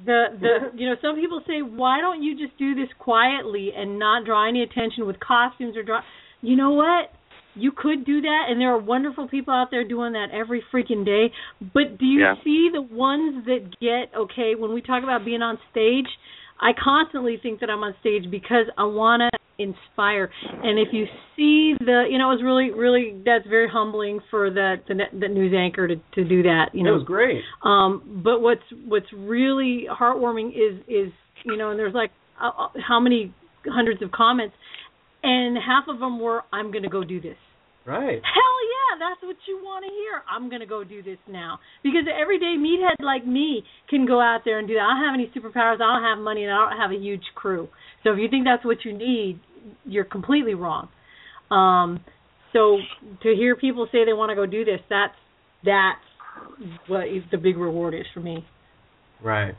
The the you know some people say why don't you just do this quietly and not draw any attention with costumes or draw. You know what? You could do that, and there are wonderful people out there doing that every freaking day. But do you Yeah. see the ones that get okay when we talk about being on stage? I constantly think that I'm on stage because I want to inspire. And if you see the, you know, it was really, really that's very humbling for the the, the news anchor to to do that. You know, it was great. um, but what's what's really heartwarming is is you know, and there's like uh, uh, how many hundreds of comments, and half of them were, "I'm going to go do this." Right. Hell yeah, that's what you want to hear. I'm going to go do this now because everyday meathead like me can go out there and do that. I don't have any superpowers. I don't have money, and I don't have a huge crew. So if you think that's what you need, you're completely wrong. Um, so to hear people say they want to go do this, that's that's what is the big reward is for me. Right.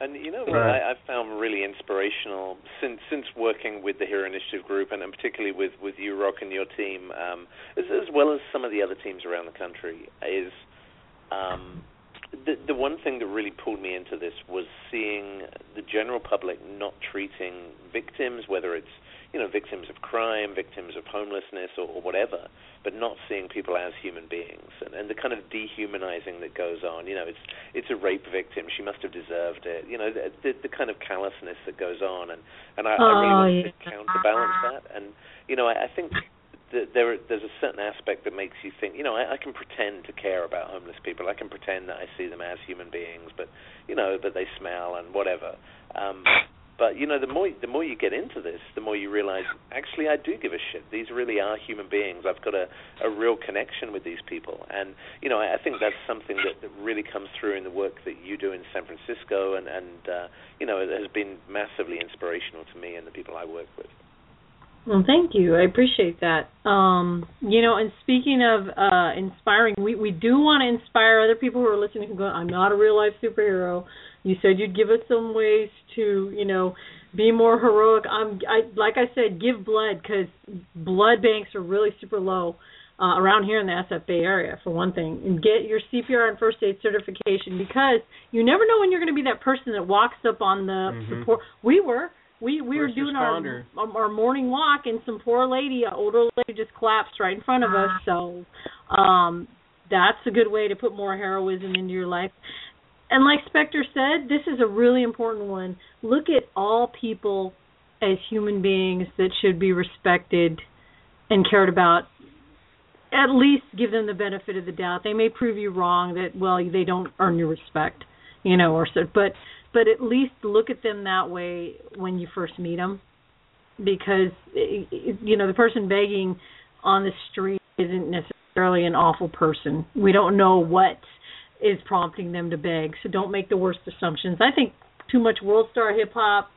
And you know what Right. I, I've found really inspirational since since working with the Hero Initiative group and, and particularly with with you, Rock, and your team, um, as, as well as some of the other teams around the country, is um, the the one thing that really pulled me into this was seeing the general public not treating victims, whether it's you know victims of crime, victims of homelessness, or, or whatever, but not seeing people as human beings, and, and the kind of dehumanizing that goes on. You know, it's it's a rape victim; she must have deserved it. You know, the the, the kind of callousness that goes on, and and I, I really Oh, yeah. to counterbalance that. And you know, I, I think that there there's a certain aspect that makes you think, you know, I, I can pretend to care about homeless people. I can pretend that I see them as human beings, but you know, but they smell and whatever. Um, but you know, the more the more you get into this, the more you realize actually I do give a shit. These really are human beings. I've got a a real connection with these people, and you know, I, I think that's something that, that really comes through in the work that you do in San Francisco, and and uh, you know, it has been massively inspirational to me and the people I work with. Well, thank you. I appreciate that. Um, you know, and speaking of uh inspiring, we we do want to inspire other people who are listening who go, I'm not a real life superhero. You said you'd give us some ways to, you know, be more heroic. I'm I like I said, give blood cuz blood banks are really super low. Uh, around here in the SF Bay area, for one thing, and get your CPR and first aid certification because you never know when you're going to be that person that walks up on the Mhm. support. We were, we we were doing responder. our our morning walk and some poor lady, an older lady, just collapsed right in front of us. So, um, that's a good way to put more heroism into your life. And like Spectre said, this is a really important one. Look at all people as human beings that should be respected and cared about. At least give them the benefit of the doubt. They may prove you wrong that well they don't earn your respect you know or so. But but at least look at them that way when you first meet them. Because you know the person begging on the street isn't necessarily an awful person. We don't know what is prompting them to beg. So don't make the worst assumptions. I think too much world star hip hop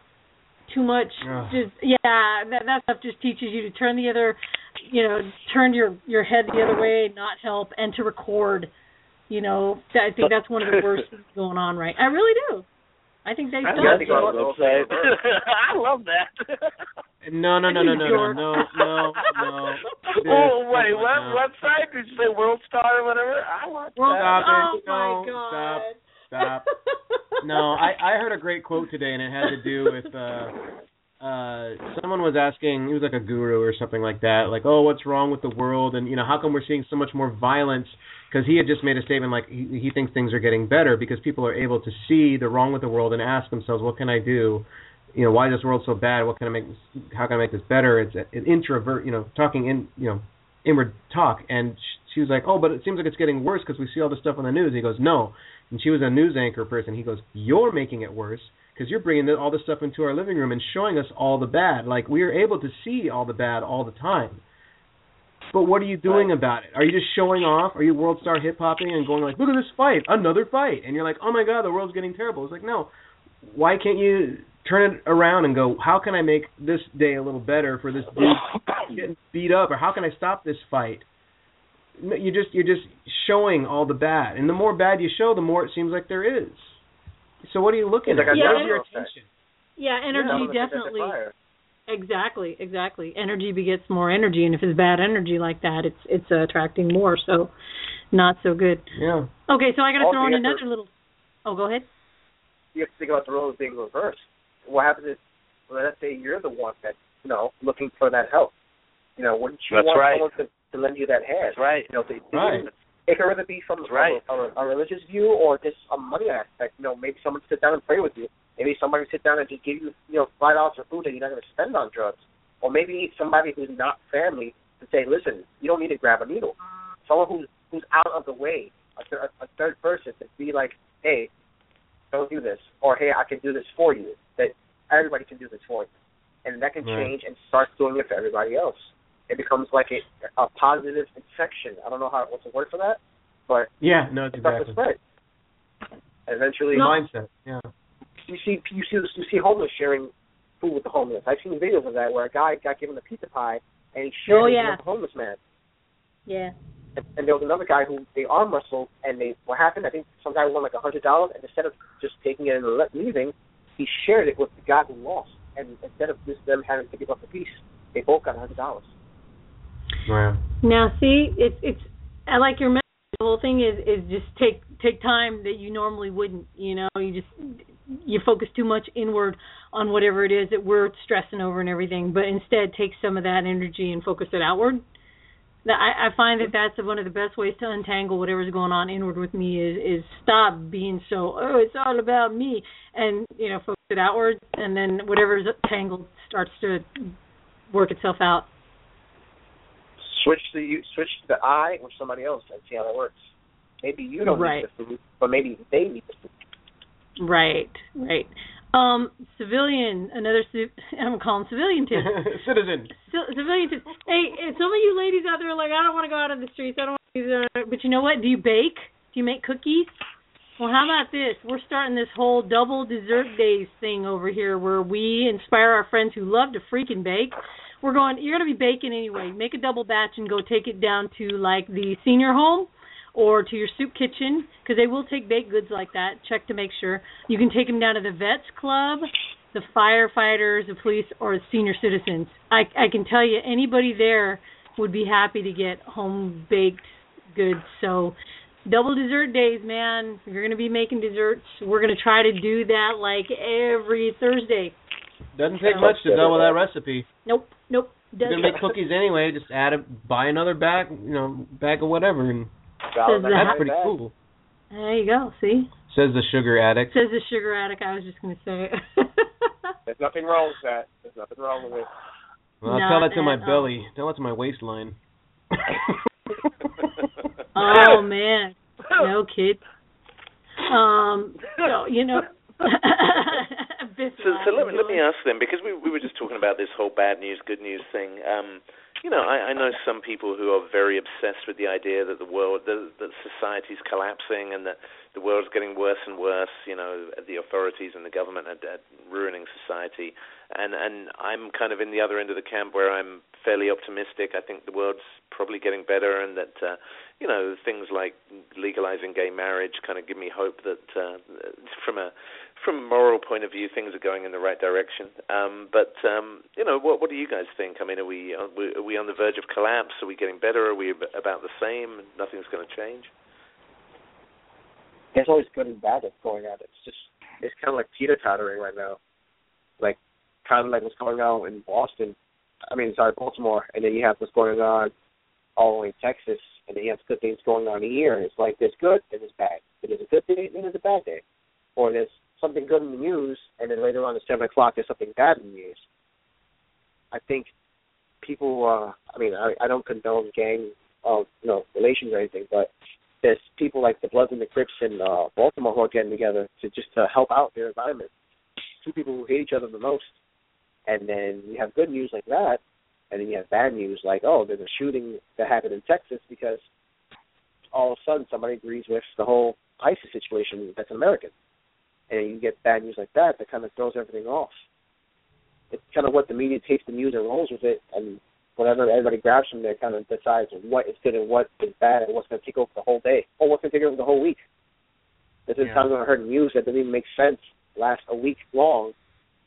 too much Ugh. just yeah that that stuff just teaches you to turn the other you know turn your your head the other way not help and to record. You know i think that's one of the worst things going on right? I really do i think they That's Yeah, I got think to I'll go go website. I love that. No, no, no, no, no, no, no, no, no. oh wait, Come what on now. website did you say? World Star or whatever? I want World- that. Stop it. oh my No, god Stop. No, I I heard a great quote today, and it had to do with uh uh someone was asking, he was like a guru or something like that, like, oh, what's wrong with the world, and you know, how come we're seeing so much more violence? Because he had just made a statement like he he thinks things are getting better because people are able to see the wrong with the world and ask themselves, what can I do? You know, why is this world so bad? What can I make? How can I make this better? It's an introvert, you know, talking in, you know, inward talk. And she was like, oh, but it seems like it's getting worse because we see all this stuff on the news. He goes, no. And she was a news anchor person. He goes, you're making it worse because you're bringing all this stuff into our living room and showing us all the bad. Like we are able to see all the bad all the time. But what are you doing about it? Are you just showing off? Are you world star hip hopping and going like, look at this fight, another fight, and you're like, oh my god, the world's getting terrible. It's like, no, why can't you turn it around and go, how can I make this day a little better for this dude getting beat up, or how can I stop this fight? No, you just you're just showing all the bad, and the more bad you show, the more it seems like there is. So what are you looking It's at? a Yeah, Where's your attention? yeah Yeah, energy I'm gonna put that to definitely fire. Exactly, exactly. Energy begets more energy, and if it's bad energy like that, it's it's uh, attracting more. So, not so good. Yeah. Okay, so I got to throw in you to- another little. Oh, go ahead. you have to think about the roles being reversed. What happens if, well, let's say you're the one that's, you know, looking for that help. You know, wouldn't you That's want right. someone to, to lend you that hand? That's right. You know, to, to Right. it could either be from, That's right. from a, a, religious view or just a money aspect. You know, maybe someone sit down and pray with you. Maybe somebody sit down and just give you, you know, five dollars for food that you're not going to spend on drugs. Or maybe somebody who's not family to say, listen, you don't need to grab a needle. Someone who's who's out of the way, a, thir- a third person to be like, hey, don't do this, or hey, I can do this for you. That everybody can do this for you, and that can Right. change and start doing it for everybody else. It becomes like a, a positive infection. I don't know how what's the word for that, but Yeah. No. it starts to Exactly. spread. Eventually, Mindset. Yeah. You see you see you see homeless sharing food with the homeless. I've seen videos of that where a guy got given a pizza pie and he shared Oh, it with a homeless man. Yeah. And, and there was another guy who they arm wrestled and they what happened? I think some guy won like a hundred dollars and instead of just taking it and leaving, he shared it with the guy who lost. And instead of just them having to give up the piece, they both got a hundred dollars. Wow. Now, see, it's it's. I like your message. The whole thing is is just take take time that you normally wouldn't. You know, you just you focus too much inward on whatever it is that we're stressing over and everything, but instead take some of that energy and focus it outward. That- I, I find that that's one of the best ways to untangle whatever's going on inward with me is is stop being so oh it's all about me and you know focus it outward and then whatever's tangled starts to work itself out. Switch the you switch the I or somebody else and see how that works. Maybe you don't Right. need the food, but maybe they need the food. Right, right. Um, civilian, another. I'm calling civilian too. Citizen. C- civilian too. Hey, some of you ladies out there are like, I don't want to go out on the streets. I don't want to do that. But you know what? Do you bake? Do you make cookies? Well, how about this? We're starting this whole double dessert days thing over here, where we inspire our friends who love to freaking bake. We're going. You're going to be baking anyway. Make a double batch and go take it down to like the senior home or to your soup kitchen because they will take baked goods like that. Check to make sure. You can take them down to the vets club, the firefighters, the police, or the senior citizens. I I can tell you anybody there would be happy to get home baked goods. So double dessert days, man. You're going to be making desserts. We're going to try to do that like every Thursday. Doesn't take much to double that recipe. Nope, nope. You're gonna make cookies anyway. Just add a buy another bag, you know, bag of whatever, and Says ninety that's nine pretty bag. cool. There you go. See. Says the sugar addict. Says the sugar addict. I was just going to say. There's nothing wrong with that. There's nothing wrong with it. Well, I'll Not tell that to my at all. belly. Tell that to my waistline. oh man, no kid. Um, so you know. So, so let, me, let me ask them because we we were just talking about this whole bad news, good news thing. Um, you know, I, I know some people who are very obsessed with the idea that the world, that, that society's collapsing, and that the world's getting worse and worse. You know, the authorities and the government are, are ruining society, and and I'm kind of in the other end of the camp where I'm fairly optimistic. I think the world's probably getting better, and that uh, you know things like legalizing gay marriage kind of give me hope that uh, from a from a moral point of view, things are going in the right direction. Um, but um, you know, what what do you guys think? I mean, are we are we, on the verge of collapse? Are we getting better? Are we about the same? Nothing's going to change. There's always good and bad that's going on. It's just it's kind of like teeter tottering right now, like kind of like what's going on in Boston. I mean, sorry, Baltimore, and then you have what's going on all in Texas, and then you have good things going on here. It's like there's good and there's bad. There's a good day and there's a bad day, or there's something good in the news, and then later on at seven o'clock there's something bad in the news. I think people. uh I mean, I, I don't condone gang, uh, you know, relations or anything, but there's people like the Bloods and the Crips in uh, Baltimore who are getting together to just to help out their environment. Two people who hate each other the most, and then you have good news like that, and then you have bad news like, oh, there's a shooting that happened in Texas because all of a sudden somebody agrees with the whole ISIS situation that's American, and you get bad news like that that kind of throws everything off. It's kind of what the media takes the news and rolls with it, and whatever everybody grabs from there kind of decides what is good and what is bad and what's going to take over the whole day or what's going to take over the whole week. This is Yeah. time I heard news that doesn't even make sense last a week long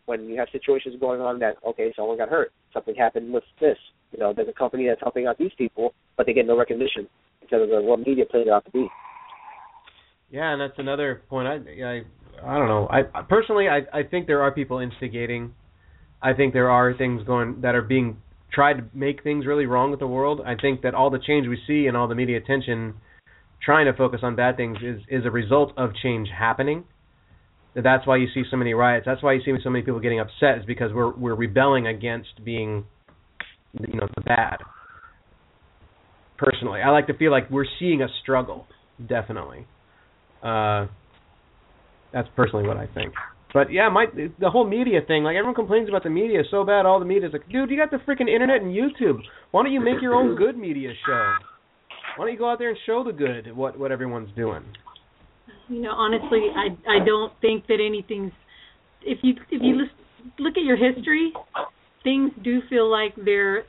when you have situations going on that okay, someone got hurt, something happened with this. You know, there's a company that's helping out these people, but they get no recognition because of the, what media plays it out to be. Yeah, and that's another point. I I I don't know. I personally I I think there are people instigating. I think there are things going that are being tried to make things really wrong with the world. I think that all the change we see and all the media attention trying to focus on bad things is is a result of change happening. That's why you see so many riots. That's why you see so many people getting upset is because we're we're rebelling against being you know the bad. Personally, I like to feel like we're seeing a struggle, definitely. Uh, that's personally what I think. But yeah, my the whole media thing, like everyone complains about the media so bad. All the media's like, dude, you got the freaking internet and YouTube. Why don't you make your own good media show? Why don't you go out there and show the good what what everyone's doing? You know, honestly, I I don't think that anything's. If you if you lis- look at your history, things do feel like they're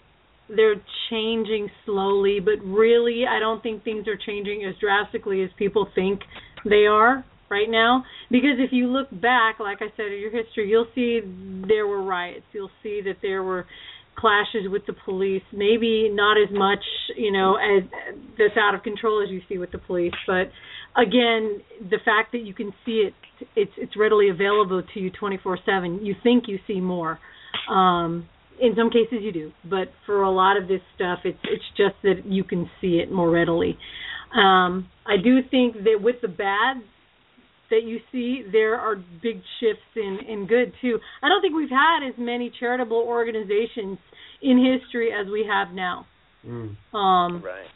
they're changing slowly, but really, I don't think things are changing as drastically as people think they are right now. Because if you look back, like I said, at your history, you'll see there were riots. You'll see that there were clashes with the police. Maybe not as much, you know, as that's out of control as you see with the police, but again, the fact that you can see it, it's it's readily available to you 24/7. You think you see more. Um, in some cases you do, but for a lot of this stuff, it's it's just that you can see it more readily. Um, I do think that with the bad that you see, there are big shifts in in good too. I don't think we've had as many charitable organizations in history as we have now. Mm. Um, Right.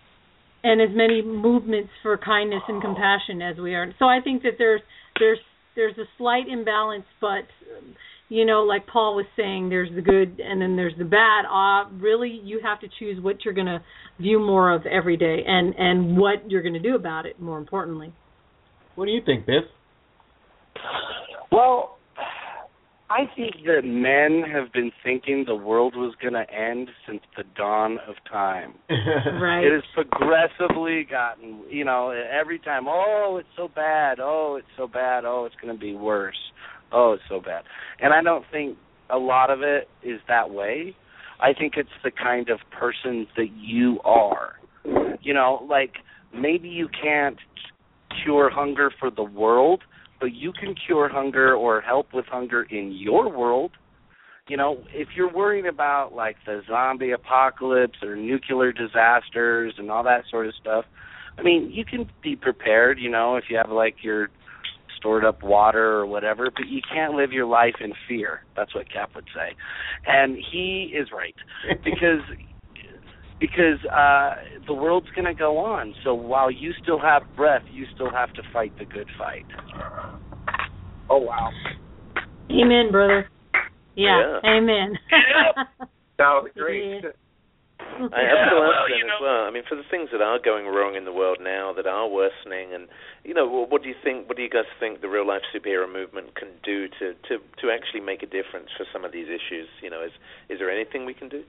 and as many movements for kindness and compassion as we are. So I think that there's there's there's a slight imbalance, but you know, like Paul was saying, there's the good and then there's the bad. Uh really, you have to choose what you're going to view more of every day, and and what you're going to do about it. More importantly. What do you think, Biff? Well, I think that men have been thinking the world was going to end since the dawn of time. Right. It has progressively gotten, you know, every time, oh, it's so bad, oh, it's so bad, oh, it's going to be worse, oh, it's so bad. And I don't think a lot of it is that way. I think it's the kind of person that you are. You know, like maybe you can't cure hunger for the world, but you can cure hunger or help with hunger in your world. You know, if you're worrying about like the zombie apocalypse or nuclear disasters and all that sort of stuff, I mean, you can be prepared, you know, if you have like your stored up water or whatever, but you can't live your life in fear. That's what Cap would say, and he is right because because uh the world's going to go on. So while you still have breath, you still have to fight the good fight. Oh wow. Amen, brother. Yeah. Yeah. Amen. That was great. Yeah. I have to well, ask you know- as well. I mean, for the things that are going wrong in the world now, that are worsening, and you know, what, what do you think? What do you guys think the real life superhero movement can do to to to actually make a difference for some of these issues? You know, is is there anything we can do?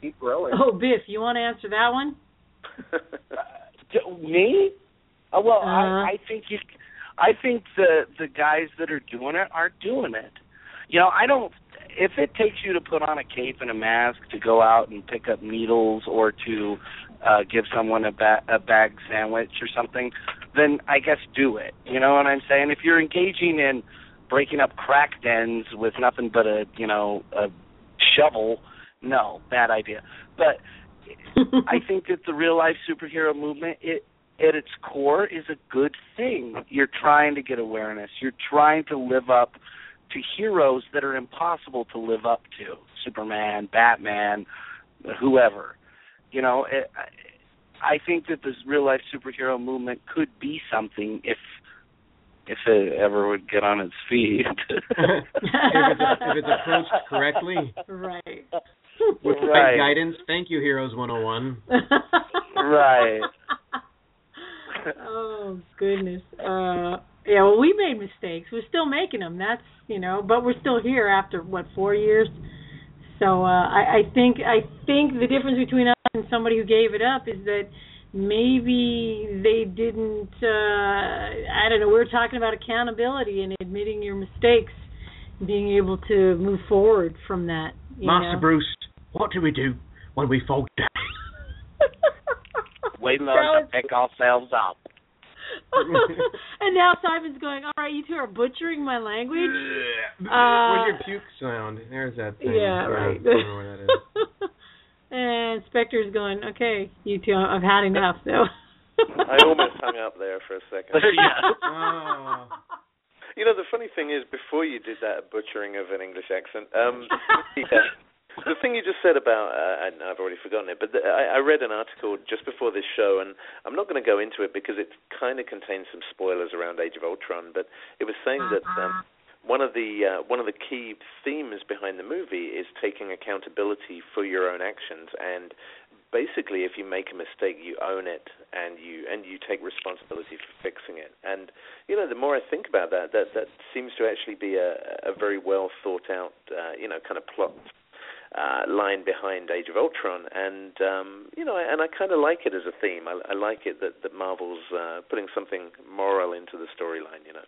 Keep growing. Oh, Biff, you want to answer that one? Me? Uh, well, Uh-huh. I, I think you. I think the the guys that are doing it are doing it. You know, I don't. If it takes you to put on a cape and a mask to go out and pick up needles or to uh give someone a, ba- a bag sandwich or something, then I guess do it. You know what I'm saying? If you're engaging in breaking up crack dens with nothing but a you know a shovel, no, bad idea. But I think that the real life superhero movement, it at its core, is a good thing. You're trying to get awareness. You're trying to live up to heroes that are impossible to live up to. Superman, Batman, whoever. You know, it, I I think that this real life superhero movement could be something if if it ever would get on its feet. if, it's, if it's approached correctly right. with Right. right guidance. Thank you, Heroes 101. Right. oh goodness. Uh yeah, well we made mistakes. We're still making them. That's, you know, but we're still here after what, 4 years. So uh I I think I think the difference between us and somebody who gave it up is that maybe they didn't uh I don't know, we were talking about accountability and admitting your mistakes, being able to move forward from that, you Master know. Bruce, what do we do when we fall down? we learn That to pick ourselves up. and now Simon's going, all right, you two are butchering my language. Where's your puke sound? There's that thing. Yeah, Sorry, right. Don't know where that is. and Spectre's going, okay, you two, I've had enough. So. I almost hung up there for a second. yeah. Oh. You know, the funny thing is, before you did that butchering of an English accent, um, yeah, the thing you just said about, uh, and I've already forgotten it, but the, I, I read an article just before this show, and I'm not going to go into it because it kind of contains some spoilers around Age of Ultron, but it was saying that um, one of the uh, one of the key themes behind the movie is taking accountability for your own actions and basically if you make a mistake you own it and you and you take responsibility for fixing it. And you know the more i think about that that that seems to actually be a a very well thought out uh, you know kind of plot uh, line behind Age of Ultron, and um, you know, and I kind of like it as a theme. I, I like it that that Marvel's uh, putting something moral into the storyline. You know.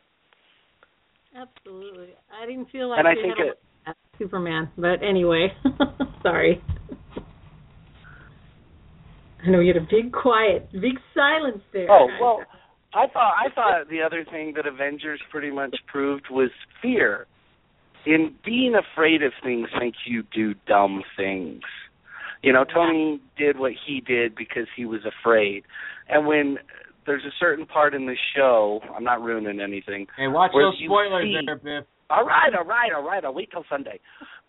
Absolutely. I didn't feel like And I think had a it- Superman, but anyway, sorry. I know you had a big quiet, big silence there. Oh well, I thought I thought the other thing that Avengers pretty much proved was fear. In being afraid of things makes you do dumb things. You know, Tony did what he did because he was afraid. And when there's a certain part in the show, I'm not ruining anything. Hey, watch Where those spoilers see- there, Biff. All right, all right, all right. I'll wait till Sunday.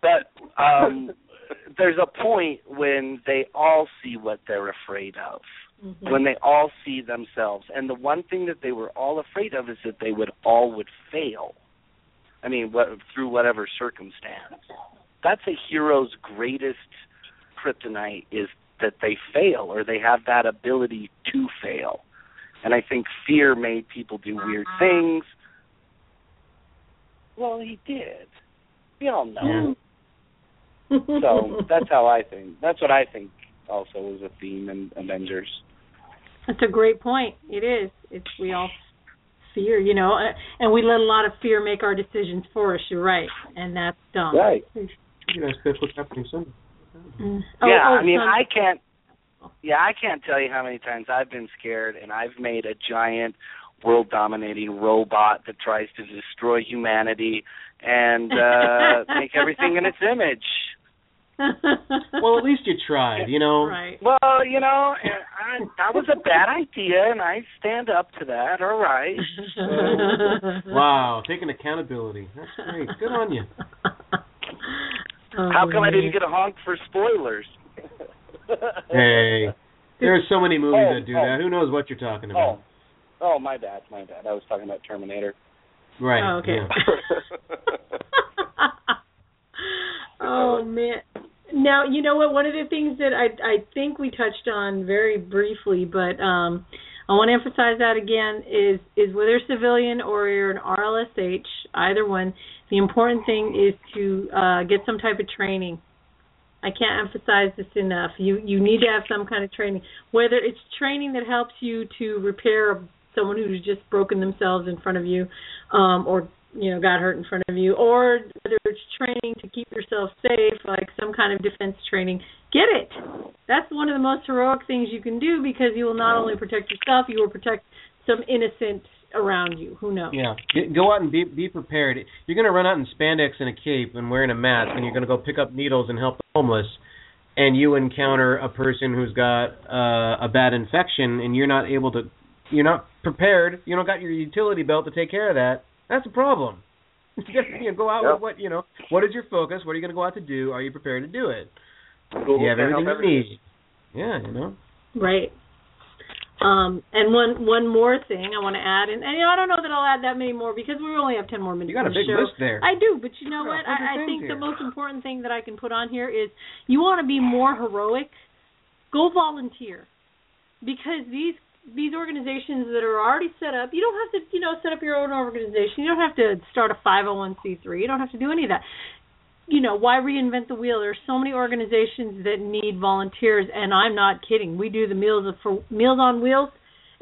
But um there's a point when they all see what they're afraid of. Mhm. When they all see themselves. And the one thing that they were all afraid of is that they would all would fail. I mean, what through whatever circumstance. That's a hero's greatest kryptonite is that they fail or they have that ability to fail. And I think fear made people do weird things. Well, he did. We all know. So that's how I think. That's what I think. Also, was a theme in Avengers. That's a great point. It is. It's we all fear, you know, uh, and we let a lot of fear make our decisions for us. You're right, and that's dumb. Right. You guys, Biff, what's happening Sunday? Mm. yeah, oh, I mean, I can't. Yeah, I can't tell you how many times I've been scared, and I've made a giant, world-dominating robot that tries to destroy humanity and uh make everything in its image. well, at least you tried, you know. Right. Well, you know, and I, that was a bad idea, and I stand up to that. All right. Wow, taking accountability. That's great. Good on you. Oh, How come I Oh, didn't get a honk for spoilers? Hey, there are so many movies Oh, that do oh, oh. that. Who knows what you're talking Oh, about? oh, my bad, my bad. I was talking about Terminator. Right. Oh, okay. yeah. oh man. Now you know what? One of the things that I I think we touched on very briefly, but um, I want to emphasize that again is is whether civilian or you're an RLSH, either one. The important thing is to uh, get some type of training. I can't emphasize this enough. You you need to have some kind of training, whether it's training that helps you to repair someone who's just broken themselves in front of you, um, or you know got hurt in front of you, or whether it's training to keep yourself safe, like some kind of defense training. Get it. That's one of the most heroic things you can do because you will not only protect yourself, you will protect some innocent around you. Who knows? Yeah, go out and be be prepared. You're going to run out in spandex and a cape and wearing a mask, and you're going to go pick up needles and help the homeless, and you encounter a person who's got uh, a bad infection, and you're not able to, you're not prepared. You don't got your utility belt to take care of that. That's a problem. you know, go out Yep. with what you know. What is your focus? What are you going to go out to do? Are you prepared to do it? Google you have everything you need. Yeah, you know. Right. Um, and one one more thing I want to add, and, and you know, I don't know that I'll add that many more because we only have ten more minutes. You got a big show. list there. I do, but you know what? I, I things think the most important thing that I can put on here is you want to be more heroic. Go volunteer, because these these organizations that are already set up, you don't have to you know set up your own organization. You don't have to start a 501c3. You don't have to do any of that. You know why reinvent the wheel? There's so many organizations that need volunteers, and I'm not kidding. We do the meals of, for Meals on Wheels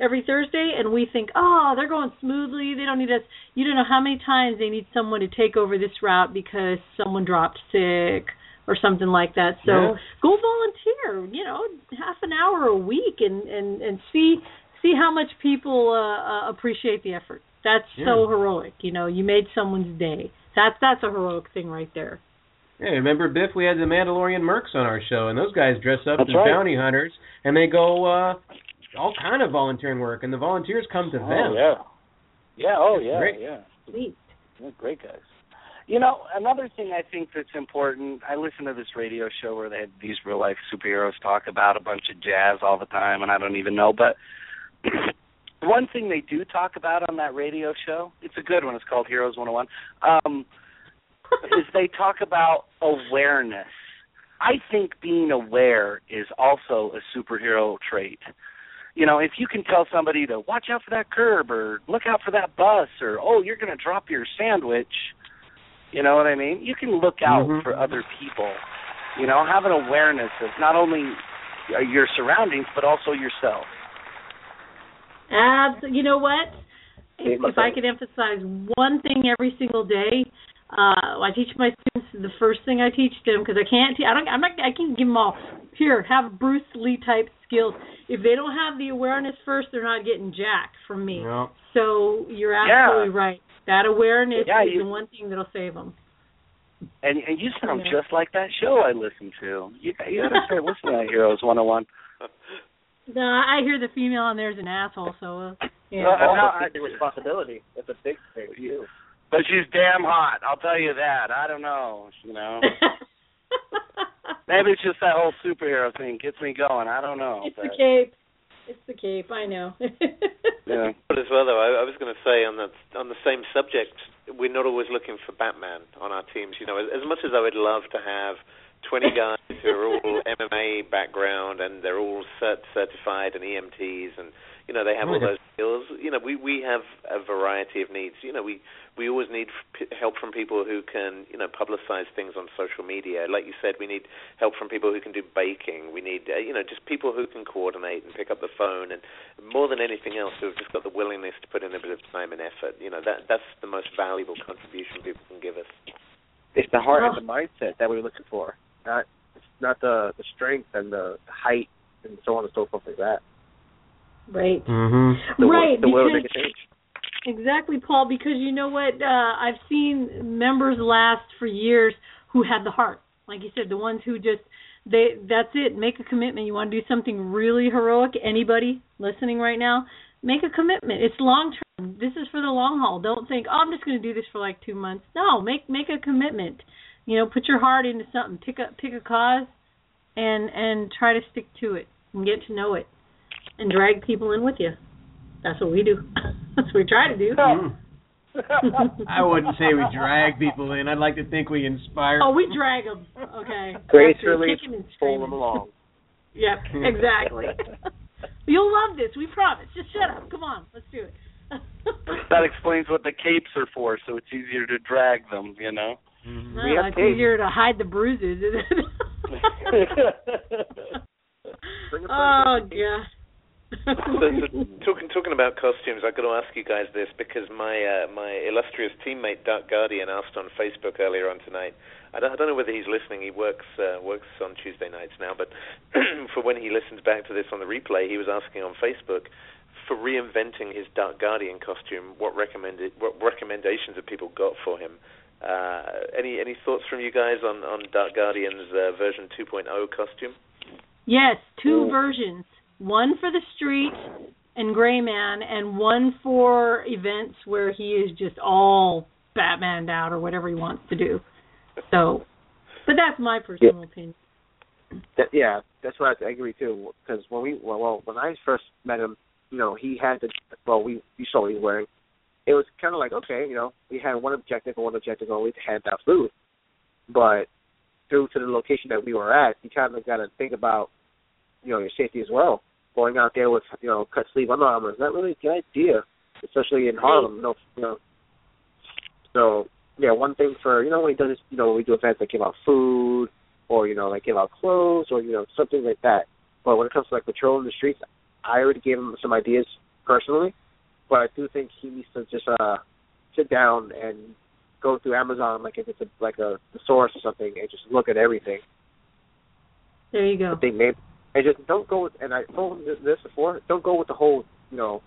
every Thursday, and we think, oh, they're going smoothly. They don't need us. You don't know how many times they need someone to take over this route because someone dropped sick or something like that. So Yeah. go volunteer. You know, half an hour a week, and and and see see how much people uh, uh, appreciate the effort. That's so heroic. You know, you made someone's day. That's that's a heroic thing right there. Hey, remember Biff? We had the Mandalorian Mercs on our show, and those guys dress up That's as right. bounty hunters, and they go uh all kind of volunteering work, and the volunteers come to them. Oh yeah. Yeah. Oh That's yeah. great. Yeah. Sweet. They're great guys. You know, another thing I think that's important. I listen to this radio show where they have these real life superheroes talk about a bunch of jazz all the time, and I don't even know. But one thing they do talk about on that radio show, it's a good one. It's called Heroes 101. Um, is they talk about awareness. I think being aware is also a superhero trait. You know, if you can tell somebody to watch out for that curb or look out for that bus or oh, you're going to drop your sandwich, you know what I mean? You can look out Mhm. for other people. You know, have an awareness of not only your surroundings but also yourself. Abs- you know what? If, if I thing. could emphasize one thing every single day, uh, I teach my students the first thing I teach them because I can't. Te- I don't. I'm not. I can give them all. Here, have Bruce Lee type skills. If they don't have the awareness first, they're not getting jack from me. No. So you're Yeah. absolutely right. That awareness Yeah, is you- the one thing that'll save them. And and you sound Yeah. just like that show I listened to. You you gotta start listening to Heroes 101. No, I hear the female on there's an asshole. So uh, yeah. Well, Also, no, I- take the responsibility. It's a big thing for you. But she's damn hot. I'll tell you that. I don't know. You know. Maybe it's just that whole superhero thing gets me going. I don't know. it's but, the cape. It's the cape. I know. Yeah. But as well, though, I, I was going to say on the on the same subject, we're not always looking for Batman on our teams. You know, as, as much as I would love to have 20 guys who are all MMA background and they're all cert- certified and EMTs and you know they have all those skills. You know, we we have a variety of needs. You know, we we always need f- help from people who can you know publicize things on social media. Like you said, we need help from people who can do baking. We need uh, you know just people who can coordinate and pick up the phone and more than anything else, who've just got the willingness to put in a bit of time and effort. You know, that that's the most valuable contribution people can give us. It's the heart Oh. and the mindset that we're looking for, not not the the strength and the height and so on and so forth like that. Right. Mhm. The will- right. the will because make. Exactly, Paul, because you know what? Uh, I've seen members last for years who had the heart. Like you said, the ones who just they that's it. Make a commitment. You want to do something really heroic. Anybody listening right now, make a commitment. It's long term. This is for the long haul. Don't think, oh, I'm just going to do this for like two months. No, make make a commitment. You know, put your heart into something. Pick a pick a cause, and and try to stick to it and get to know it, and drag people in with you. That's what we do. That's what we try to do. Mm. I wouldn't say we drag people in. I'd like to think we inspire. Oh, we drag them. Okay. Gracefully Kicking and pull them along. Yep, exactly. You'll love this. We promise. Just shut up. Come on, let's do it. That explains what the capes are for, so it's easier to drag them, you know. Mhm. Well, We it's tape. easier to hide the bruises. isn't it? Bring oh friend. god. So, so talking talking about costumes, I've got to ask you guys this because my uh, my illustrious teammate Dark Guardian asked on Facebook earlier on tonight. I don't, I don't know whether he's listening. He works uh, works on Tuesday nights now, but for when he listens back to this on the replay, he was asking on Facebook for reinventing his Dark Guardian costume. What recommended what recommendations have people got for him? Uh, any any thoughts from you guys on on Dark Guardian's uh, version 2.0 costume? Yes, two Cool. versions. One for the street and Gray Man, and one for events where he is just all Batmaned out or whatever he wants to do. So, but that's my personal opinion. That, yeah, that's what I, I agree too. Because when we well, well, when I first met him, you know, he had the well, we you saw what he was wearing. It was kind of like okay, you know, we had one objective and one objective only to hand out food, but due to the location that we were at, you kind of got to think about, you know, your safety as well. Going out there with you know cut sleeve Under Armour is not really a good idea, especially in Harlem. You know, you know. So yeah, one thing for you know when he does, you know, when we do events that give out food or you know like give out clothes or you know something like that. But when it comes to like patrolling the streets, I already gave him some ideas personally, but I do think he needs to just uh sit down and go through Amazon like if it's a, like a thesaurus or something and just look at everything. There you go. I think maybe and just don't go with and I told him this- this before. Don't go with the whole you know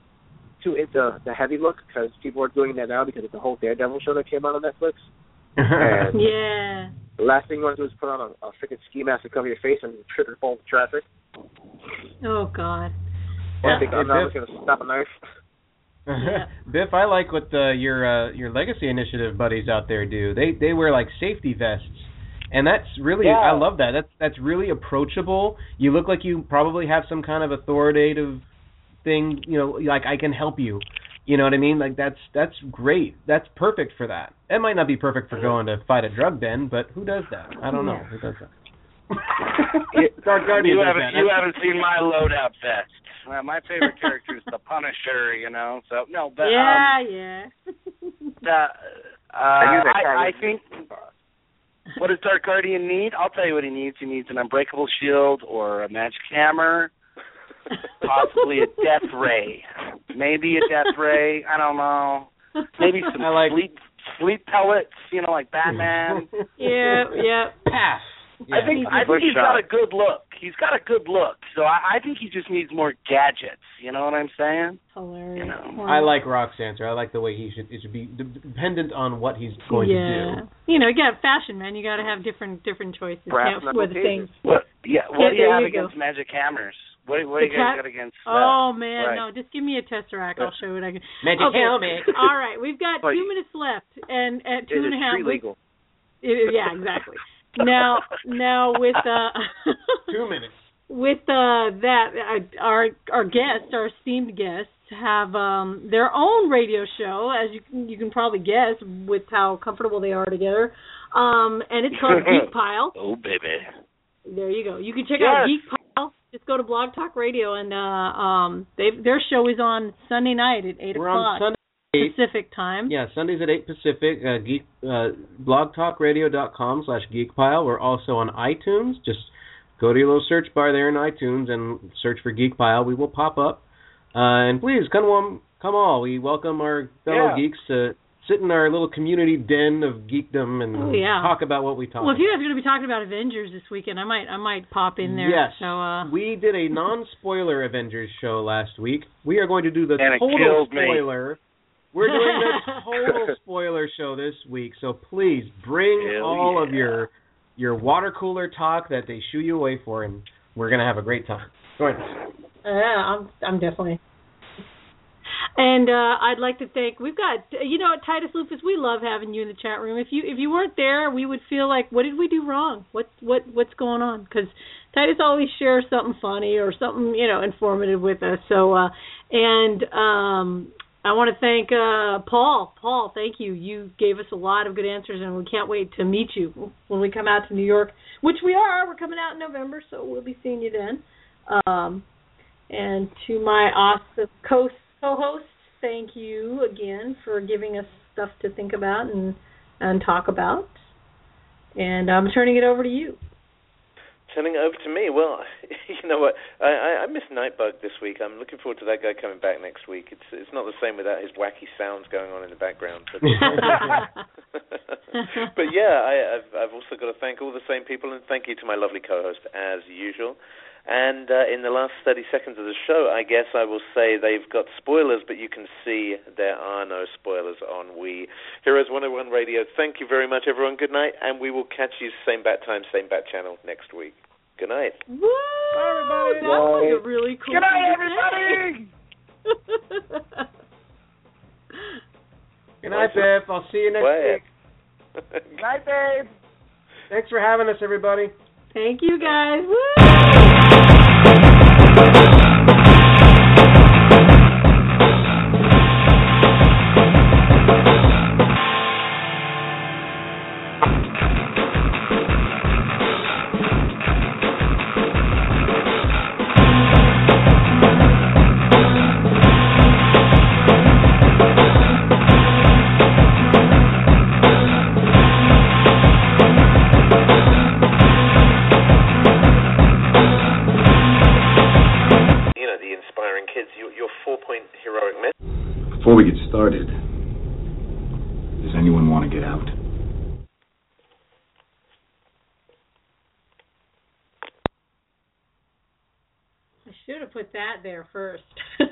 too into the heavy look because people are doing that now because of the whole Daredevil show that came out on Netflix. And Yeah. the last thing you want to do is put on a, a freaking ski mask to cover your face and trip and fall into traffic. Oh God. Or Yeah. think I'm not going to stop a knife. Yeah. Biff, I like what uh, your uh, your legacy initiative buddies out there do. They they wear like safety vests, and that's really Yeah. I love that. That's that's really approachable. You look like you probably have some kind of authoritative thing. You know, like I can help you. You know what I mean? Like that's that's great. That's perfect for that. It might not be perfect for going to fight a drug den, but who does that? I don't know. Who does that? Dark Guardian you haven't you haven't seen my loadout vest. Uh, my favorite character is the Punisher, you know. So no, but yeah, um, yeah. the, uh, I I, I think what does Dark Guardian need? I'll tell you what he needs. He needs an unbreakable shield or a magic hammer, possibly a death ray, maybe a death ray. I don't know. Maybe some I like- sleep sleep pellets, you know, like Batman. yeah, yeah. Pass. I think I think he's got a good look. He's got a good look. So I, I think he just needs more gadgets. You know what I'm saying? Hilarious. You know, I like Rock's answer. I like the way he should. It should be dependent on what he's going yeah. to do. You know, you got fashion, man. You got to have different different choices. Brass you know, for the things. What? Yeah. Yeah, What do you have you go. against magic hammers? What, do- what do you guys cat- got against? that? Oh man, Right. no! Just give me a tesseract. I'll show it. I can. Magic okay. helmet. All right, we've got two minutes left, and at two Is and a it half. street legal? it- yeah, exactly. Now, now with uh, Two minutes. with uh that uh, our our guests, our esteemed guests, have um their own radio show, as you can you can probably guess with how comfortable they are together. Um, and it's called Geek Pile. Oh baby. There you go. You can check out Yes. Geek Pile. Just go to Blog Talk Radio, and uh, um, they their show is on Sunday night at eight We're o'clock on Sunday. Eight. Pacific time. Yeah, Sundays at eight Pacific. Uh, geek uh, blogtalkradio.com slash geekpile. We're also on iTunes. Just go to your little search bar there in iTunes and search for Geek Pile. We will pop up. Uh, and please come on, come all. We welcome our fellow Yeah. geeks to sit in our little community den of geekdom and Oh, yeah. talk about what we talk. About. Well, if you guys are going to be talking about Avengers this weekend, I might I might pop in there. Yes. So uh, We did a non-spoiler Avengers show last week. We are going to do the And it total killed me. Spoiler. We're doing the total spoiler show this week, so please bring Hell all of your your water cooler talk that they shoo you away for, and we're gonna have a great time. Go ahead. Yeah, I'm I'm definitely. And uh, I'd like to thank we've got you know Titus Lupus. We love having you in the chat room. If you if you weren't there, we would feel like what did we do wrong? What what what's going on? Because Titus always shares something funny or something you know informative with us. So uh, and um, I want to thank uh, Paul. Paul, thank you. You gave us a lot of good answers, and we can't wait to meet you when we come out to New York, which we are. We're coming out in November, so we'll be seeing you then. Um, and to my awesome co co-hosts, thank you again for giving us stuff to think about and and talk about. And I'm turning it over to you. Turning it over to me. Well, you know what? I, I, I miss Nightbug this week. I'm looking forward to that guy coming back next week. It's it's not the same without his wacky sounds going on in the background. But, but yeah, I, I've I've also got to thank all the same people and thank you to my lovely co-host as usual. And uh, in the last 30 seconds of the show, I guess I will say they've got spoilers, but you can see there are no spoilers on We Heroes 101 Radio. Thank you very much, everyone. Good night, and we will catch you same bat time, same bat channel next week. Good night. Woo! Bye, everybody. That was a really cool. Good night, everybody. Good night, Biff. I'll see you next Quiet. week. Good night, babe. Thanks for having us, everybody. Thank you, guys. Woo! Put that there first.